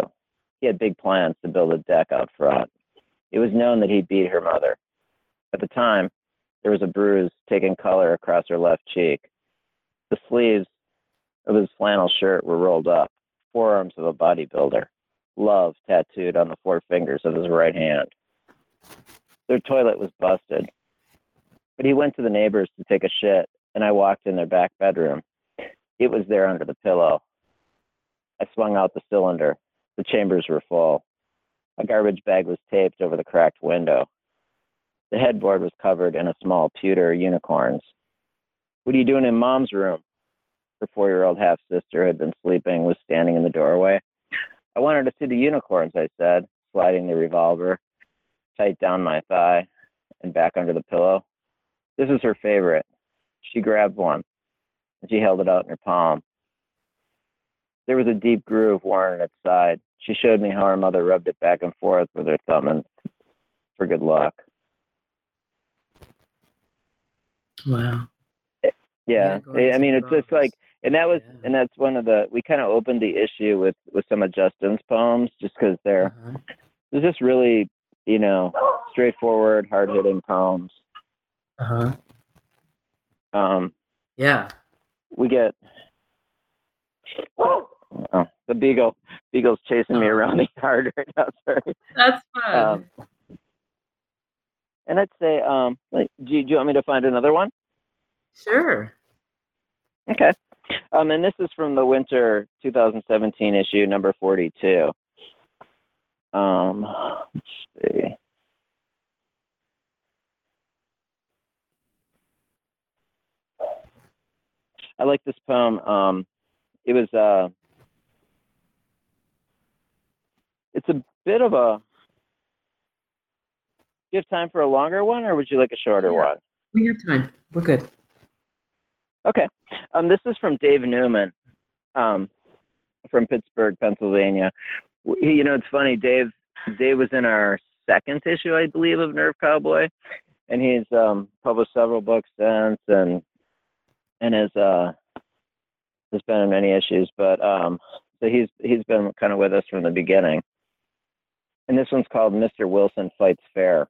He had big plans to build a deck out front. It was known that he beat her mother. At the time, there was a bruise taking color across her left cheek. The sleeves of his flannel shirt were rolled up, forearms of a bodybuilder, love tattooed on the four fingers of his right hand. Their toilet was busted, but he went to the neighbors to take a shit, and I walked in their back bedroom. It was there under the pillow. I swung out the cylinder. The chambers were full. A garbage bag was taped over the cracked window. The headboard was covered in a small pewter unicorns. What are you doing in mom's room? Her four year old half sister who had been sleeping, was standing in the doorway. I wanted to see the unicorns, I said, sliding the revolver tight down my thigh and back under the pillow. This is her favorite. She grabbed one and she held it out in her palm. There was a deep groove worn in its side, she showed me how her mother rubbed it back and forth with her thumb and for good luck. Wow. Yeah, Yeah, I mean, it's just like, and that was, Yeah. and that's one of the. We kind of opened the issue with with some of Justin's poems, just because they're Uh-huh. they're just really, you know, straightforward, hard hitting poems. Uh-huh. Um, Yeah. we get oh, the beagle. Beagle's chasing me Oh. around the yard right now. (laughs) Sorry. That's fun. Um, and I'd say, um, like, do you, do you want me to find another one? sure. Okay. Um, and this is from the winter 2017 issue, number 42. Um, let's see. I like this poem. Um, it was uh, it's a bit of a. Do you have time for a longer one, or would you like a shorter Yeah. one? We have time. We're good. Okay. Um, this is from Dave Newman, um, from Pittsburgh, Pennsylvania. You know, it's funny. Dave, Dave was in our second issue, I believe, of Nerve Cowboy, and he's um, published several books since, and and has uh, has been in many issues. But um, so he's he's been kind of with us from the beginning. And this one's called Mr. Wilson Fights Fair.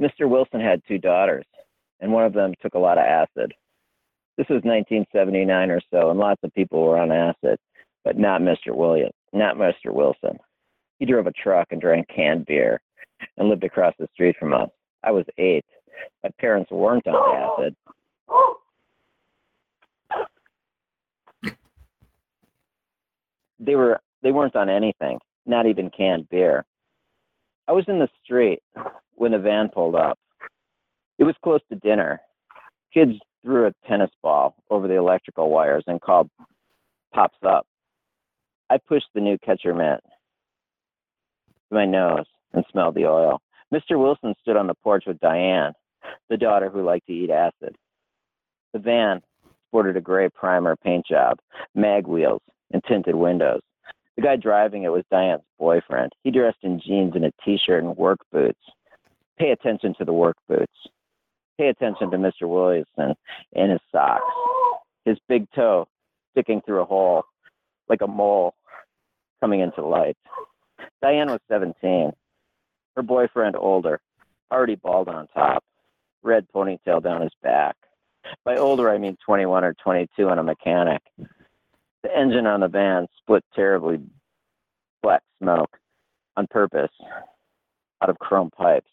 Mr. Wilson had two daughters and one of them took a lot of acid. This was 1979 or so, and lots of people were on acid, but not Mr. William, not Mr. Wilson. He drove a truck and drank canned beer and lived across the street from us. I was eight. My parents weren't on acid. They were they weren't on anything, not even canned beer. I was in the street when the van pulled up. It was close to dinner. Kids threw a tennis ball over the electrical wires and called Pops up. I pushed the new catcher mitt to my nose and smelled the oil. Mr. Wilson stood on the porch with Diane, the daughter who liked to eat acid. The van sported a gray primer paint job, mag wheels, and tinted windows. The guy driving it was Diane's boyfriend. He dressed in jeans and a t-shirt and work boots. Pay attention to the work boots. Pay attention to Mr. Williamson in his socks. His big toe sticking through a hole like a mole coming into light. Diane was 17. Her boyfriend older, already bald on top, red ponytail down his back. By older, I mean 21 or 22 and a mechanic. The engine on the van split terribly black smoke on purpose out of chrome pipes.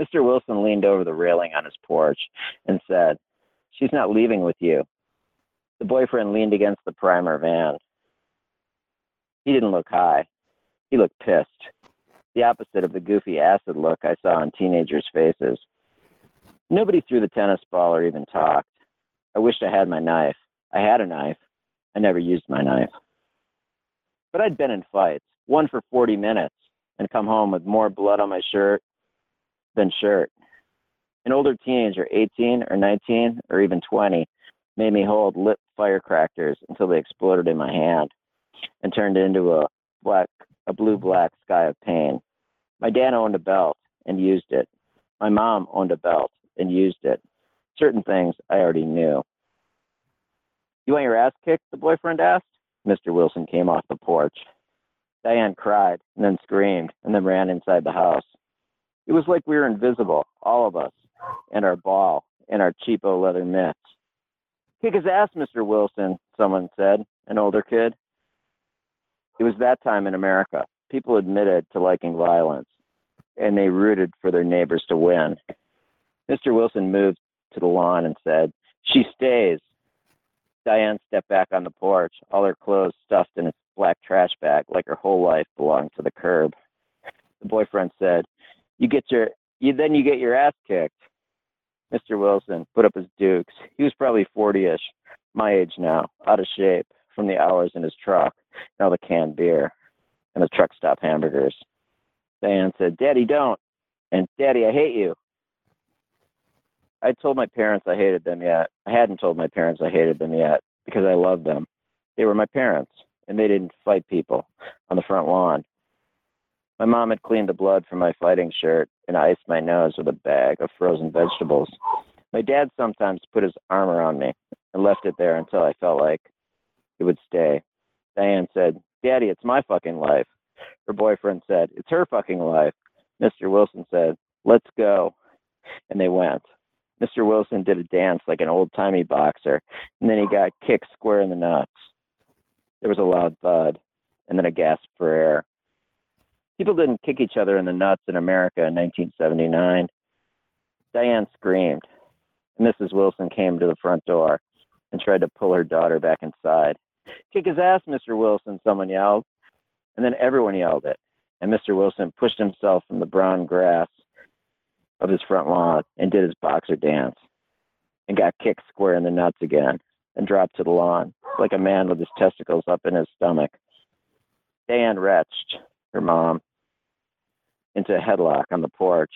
Mr. Wilson leaned over the railing on his porch and said, She's not leaving with you. The boyfriend leaned against the primer van. He didn't look high. He looked pissed. The opposite of the goofy acid look I saw on teenagers' faces. Nobody threw the tennis ball or even talked. I wished I had my knife. I had a knife. I never used my knife. But I'd been in fights, one for 40 minutes, and come home with more blood on my shirt than shirt. An older teenager, 18 or 19 or even 20, made me hold lit firecrackers until they exploded in my hand and turned into a black, a blue black sky of pain. My dad owned a belt and used it. My mom owned a belt and used it. Certain things I already knew. You want your ass kicked? The boyfriend asked. Mr. Wilson came off the porch. Diane cried and then screamed and then ran inside the house. It was like we were invisible, all of us, and our ball and our cheapo leather mitts. Kick his ass, Mr. Wilson, someone said, an older kid. It was that time in America. People admitted to liking violence, and they rooted for their neighbors to win. Mr. Wilson moved to the lawn and said, She stays. Diane stepped back on the porch, all her clothes stuffed in a black trash bag like her whole life belonged to the curb. The boyfriend said, You get your you then you get your ass kicked. Mr. Wilson put up his dukes. He was probably forty ish, my age now, out of shape from the hours in his truck and all the canned beer and the truck stop hamburgers. Diane said, Daddy, don't. And Daddy, I hate you. I told my parents I hated them yet. I hadn't told my parents I hated them yet because I loved them. They were my parents. and they didn't fight people on the front lawn. My mom had cleaned the blood from my fighting shirt and iced my nose with a bag of frozen vegetables. My dad sometimes put his arm around me and left it there until I felt like it would stay. Diane said, Daddy, it's my fucking life. Her boyfriend said, It's her fucking life. Mr. Wilson said, Let's go. And they went. Mr. Wilson did a dance like an old timey boxer, and then he got kicked square in the nuts. There was a loud thud, and then a gasp for air. People didn't kick each other in the nuts in America in 1979. Diane screamed. Mrs. Wilson came to the front door and tried to pull her daughter back inside. Kick his ass, Mr. Wilson, someone yelled. And then everyone yelled it. And Mr. Wilson pushed himself from the brown grass of his front lawn and did his boxer dance and got kicked square in the nuts again and dropped to the lawn like a man with his testicles up in his stomach. Dan retched her mom into a headlock on the porch.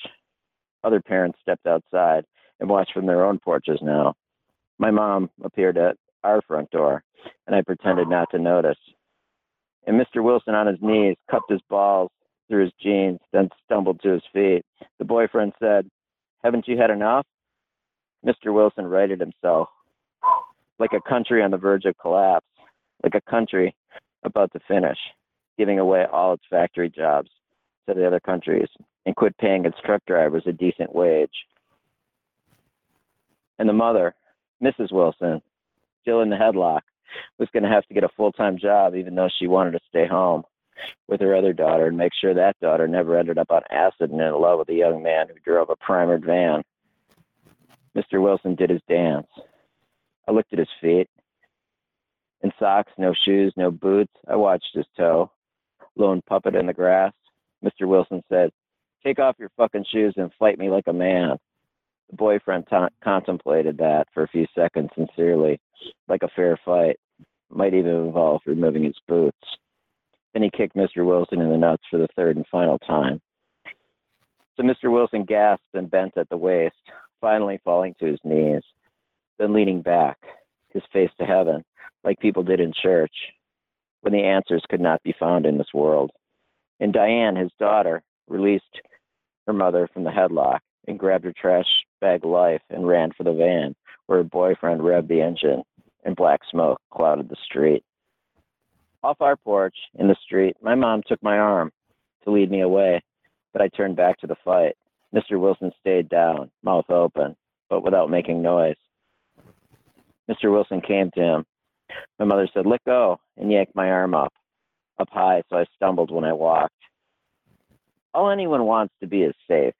Other parents stepped outside and watched from their own porches now. My mom appeared at our front door, and I pretended not to notice. And Mr. Wilson, on his knees, cupped his balls through his jeans, then stumbled to his feet. The boyfriend said, Haven't you had enough? Mr. Wilson righted himself like a country on the verge of collapse, like a country about to finish, giving away all its factory jobs to the other countries and quit paying its truck drivers a decent wage. And the mother, Mrs. Wilson, still in the headlock, was going to have to get a full time job even though she wanted to stay home with her other daughter and make sure that daughter never ended up on acid and in love with a young man who drove a primered van. Mr. Wilson did his dance. I looked at his feet. In socks, no shoes, no boots. I watched his toe. Lone puppet in the grass. Mr. Wilson said, Take off your fucking shoes and fight me like a man. The boyfriend t- contemplated that for a few seconds sincerely, like a fair fight. Might even involve removing his boots. Then he kicked Mr. Wilson in the nuts for the third and final time. So Mr. Wilson gasped and bent at the waist, finally falling to his knees, then leaning back, his face to heaven, like people did in church, when the answers could not be found in this world. And Diane, his daughter, released her mother from the headlock and grabbed her trash bag life and ran for the van, where her boyfriend revved the engine and black smoke clouded the street. Off our porch in the street, my mom took my arm to lead me away, but I turned back to the fight. Mr. Wilson stayed down, mouth open, but without making noise. Mr. Wilson came to him. My mother said, Let go, and yanked my arm up, up high, so I stumbled when I walked. All anyone wants to be is safe,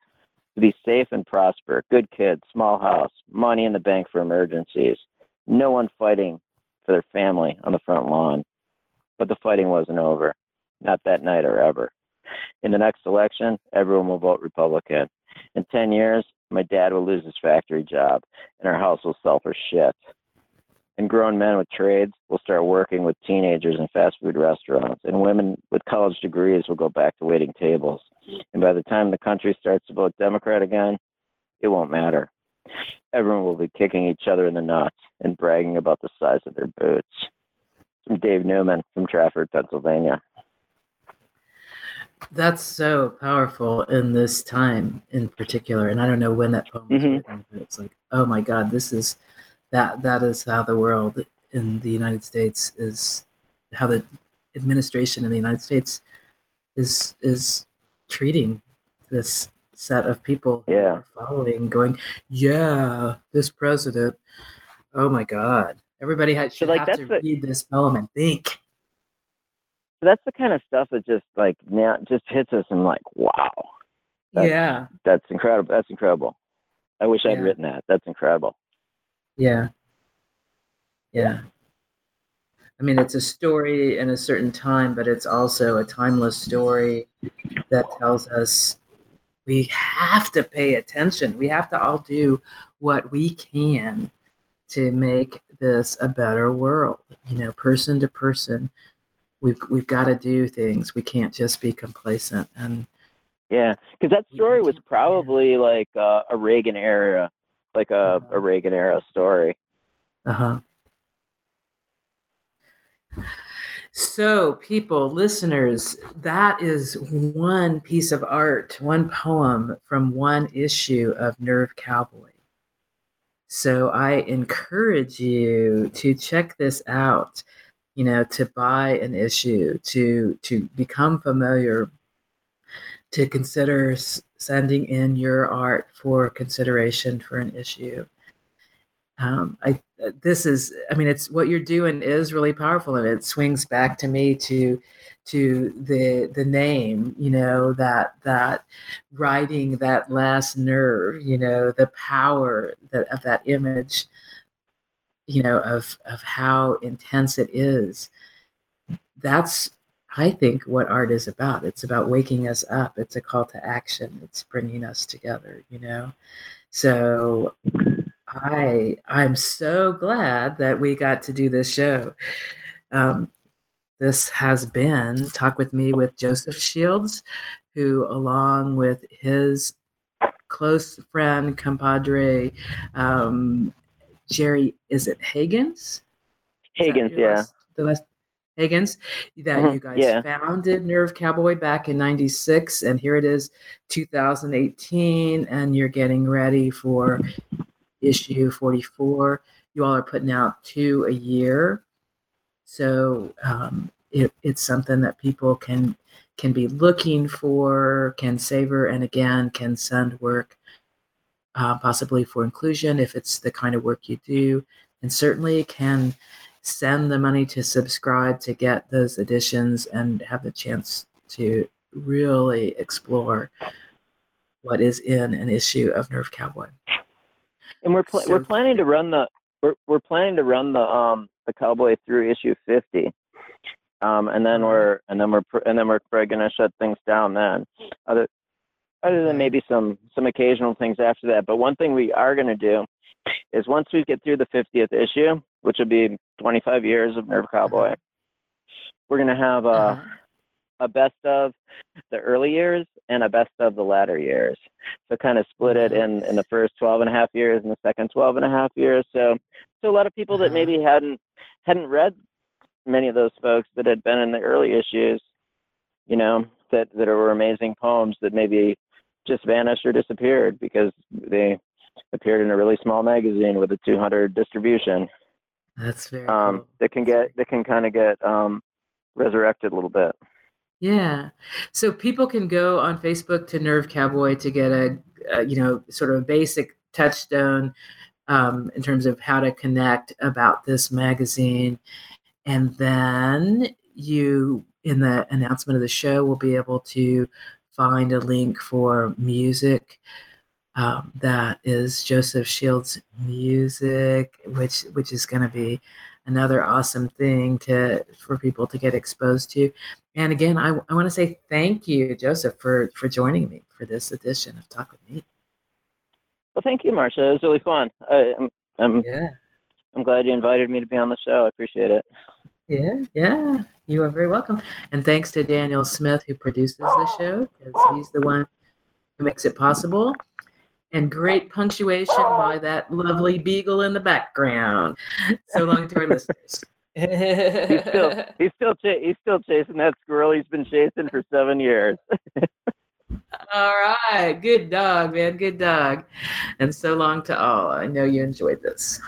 to be safe and prosper, good kid, small house, money in the bank for emergencies, no one fighting for their family on the front lawn. But the fighting wasn't over, not that night or ever. In the next election, everyone will vote Republican. In 10 years, my dad will lose his factory job and our house will sell for shit. And grown men with trades will start working with teenagers in fast food restaurants, and women with college degrees will go back to waiting tables. And by the time the country starts to vote Democrat again, it won't matter. Everyone will be kicking each other in the nuts and bragging about the size of their boots. From Dave Newman from Trafford, Pennsylvania. That's so powerful in this time in particular. And I don't know when that poem was Mhm. written, but it's like, oh my God, this is that that is how the world in the United States is how the administration in the United States is is treating this set of people Yeah. following, going, Yeah, this president, oh my God. Everybody had, should like, have that's to the- read this poem and think. So that's the kind of stuff that just like now just hits us and like, wow, That's- yeah. that's incredible. That's incredible. I wish I'd written that. That's incredible. Yeah. Yeah. I mean, it's a story in a certain time, but it's also a timeless story that tells us we have to pay attention. We have to all do what we can to make this a better world. You know, person to person, we've we've got to do things. We can't just be complacent. And Yeah, because that story was probably like uh, a Reagan era, like a, Uh-huh. a Reagan era story. uh huh. So, people, listeners, that is one piece of art, one poem from one issue of Nerve Cowboy. So, I encourage you to check this out, you know, to buy an issue, to to become familiar, to consider sending in your art for consideration for an issue. Um, I this is i mean it's what you're doing is really powerful and it swings back to me to to the the name you know that that writing that last nerve you know the power that of that image you know of of how intense it is that's i think what art is about it's about waking us up it's a call to action it's bringing us together you know so I I'm so glad that we got to do this show. Um, this has been Talk with Me with Joseph Shields, who, along with his close friend, compadre, um, Jerry, is it Hagins? Hagins, yeah. Last, the last Hagins, that mm-hmm. you guys yeah. founded Nerve Cowboy back in 96, and here it is 2018, and you're getting ready for issue 44. You all are putting out two a year. So um, it, it's something that people can can be looking for, can savor, and again can send work, uh, possibly for inclusion if it's the kind of work you do, and certainly can send the money to subscribe to get those editions and have the chance to really explore what is in an issue of Nerve Cowboy. And we're pl- so, we're planning to run the we're we're planning to run the um the Cowboy through issue fifty, um and then we're and then we're and then we're probably gonna shut things down then. Other other than maybe some some occasional things after that. But one thing we are gonna do is once we get through the fiftieth issue, which would be twenty five years of Nerve Cowboy, we're gonna have a uh-huh. a best of the early years and a best of the latter years. So kind of split it in, in the first 12 and a half years and the second 12 and a half years. So, so a lot of people that uh-huh. maybe hadn't, hadn't read many of those folks that had been in the early issues, you know, that, that were amazing poems that maybe just vanished or disappeared because they appeared in a really small magazine with a 200 distribution. That's very um, cool. that can get that can kind of get um, resurrected a little bit. Yeah. So people can go on Facebook to Nerve Cowboy to get a, a you know, sort of a basic touchstone um, in terms of how to connect about this magazine. And then you, in the announcement of the show, will be able to find a link for music. Um, that is Joseph Shields' music, which which is going to be another awesome thing to for people to get exposed to. And again, I, I want to say thank you, Joseph, for for joining me for this edition of Talk with Me. Well, thank you, Marcia. It was really fun. I, am I'm, I'm, yeah. I'm glad you invited me to be on the show. I appreciate it. Yeah, yeah. You are very welcome. And thanks to Daniel Smith, who produces the show, because he's the one who makes it possible and great punctuation by that lovely beagle in the background. So long to our listeners. (laughs) he's still he's still ch- he's still chasing that squirrel he's been chasing for seven years. all right, good dog, man, good dog, and so long to all. I know you enjoyed this.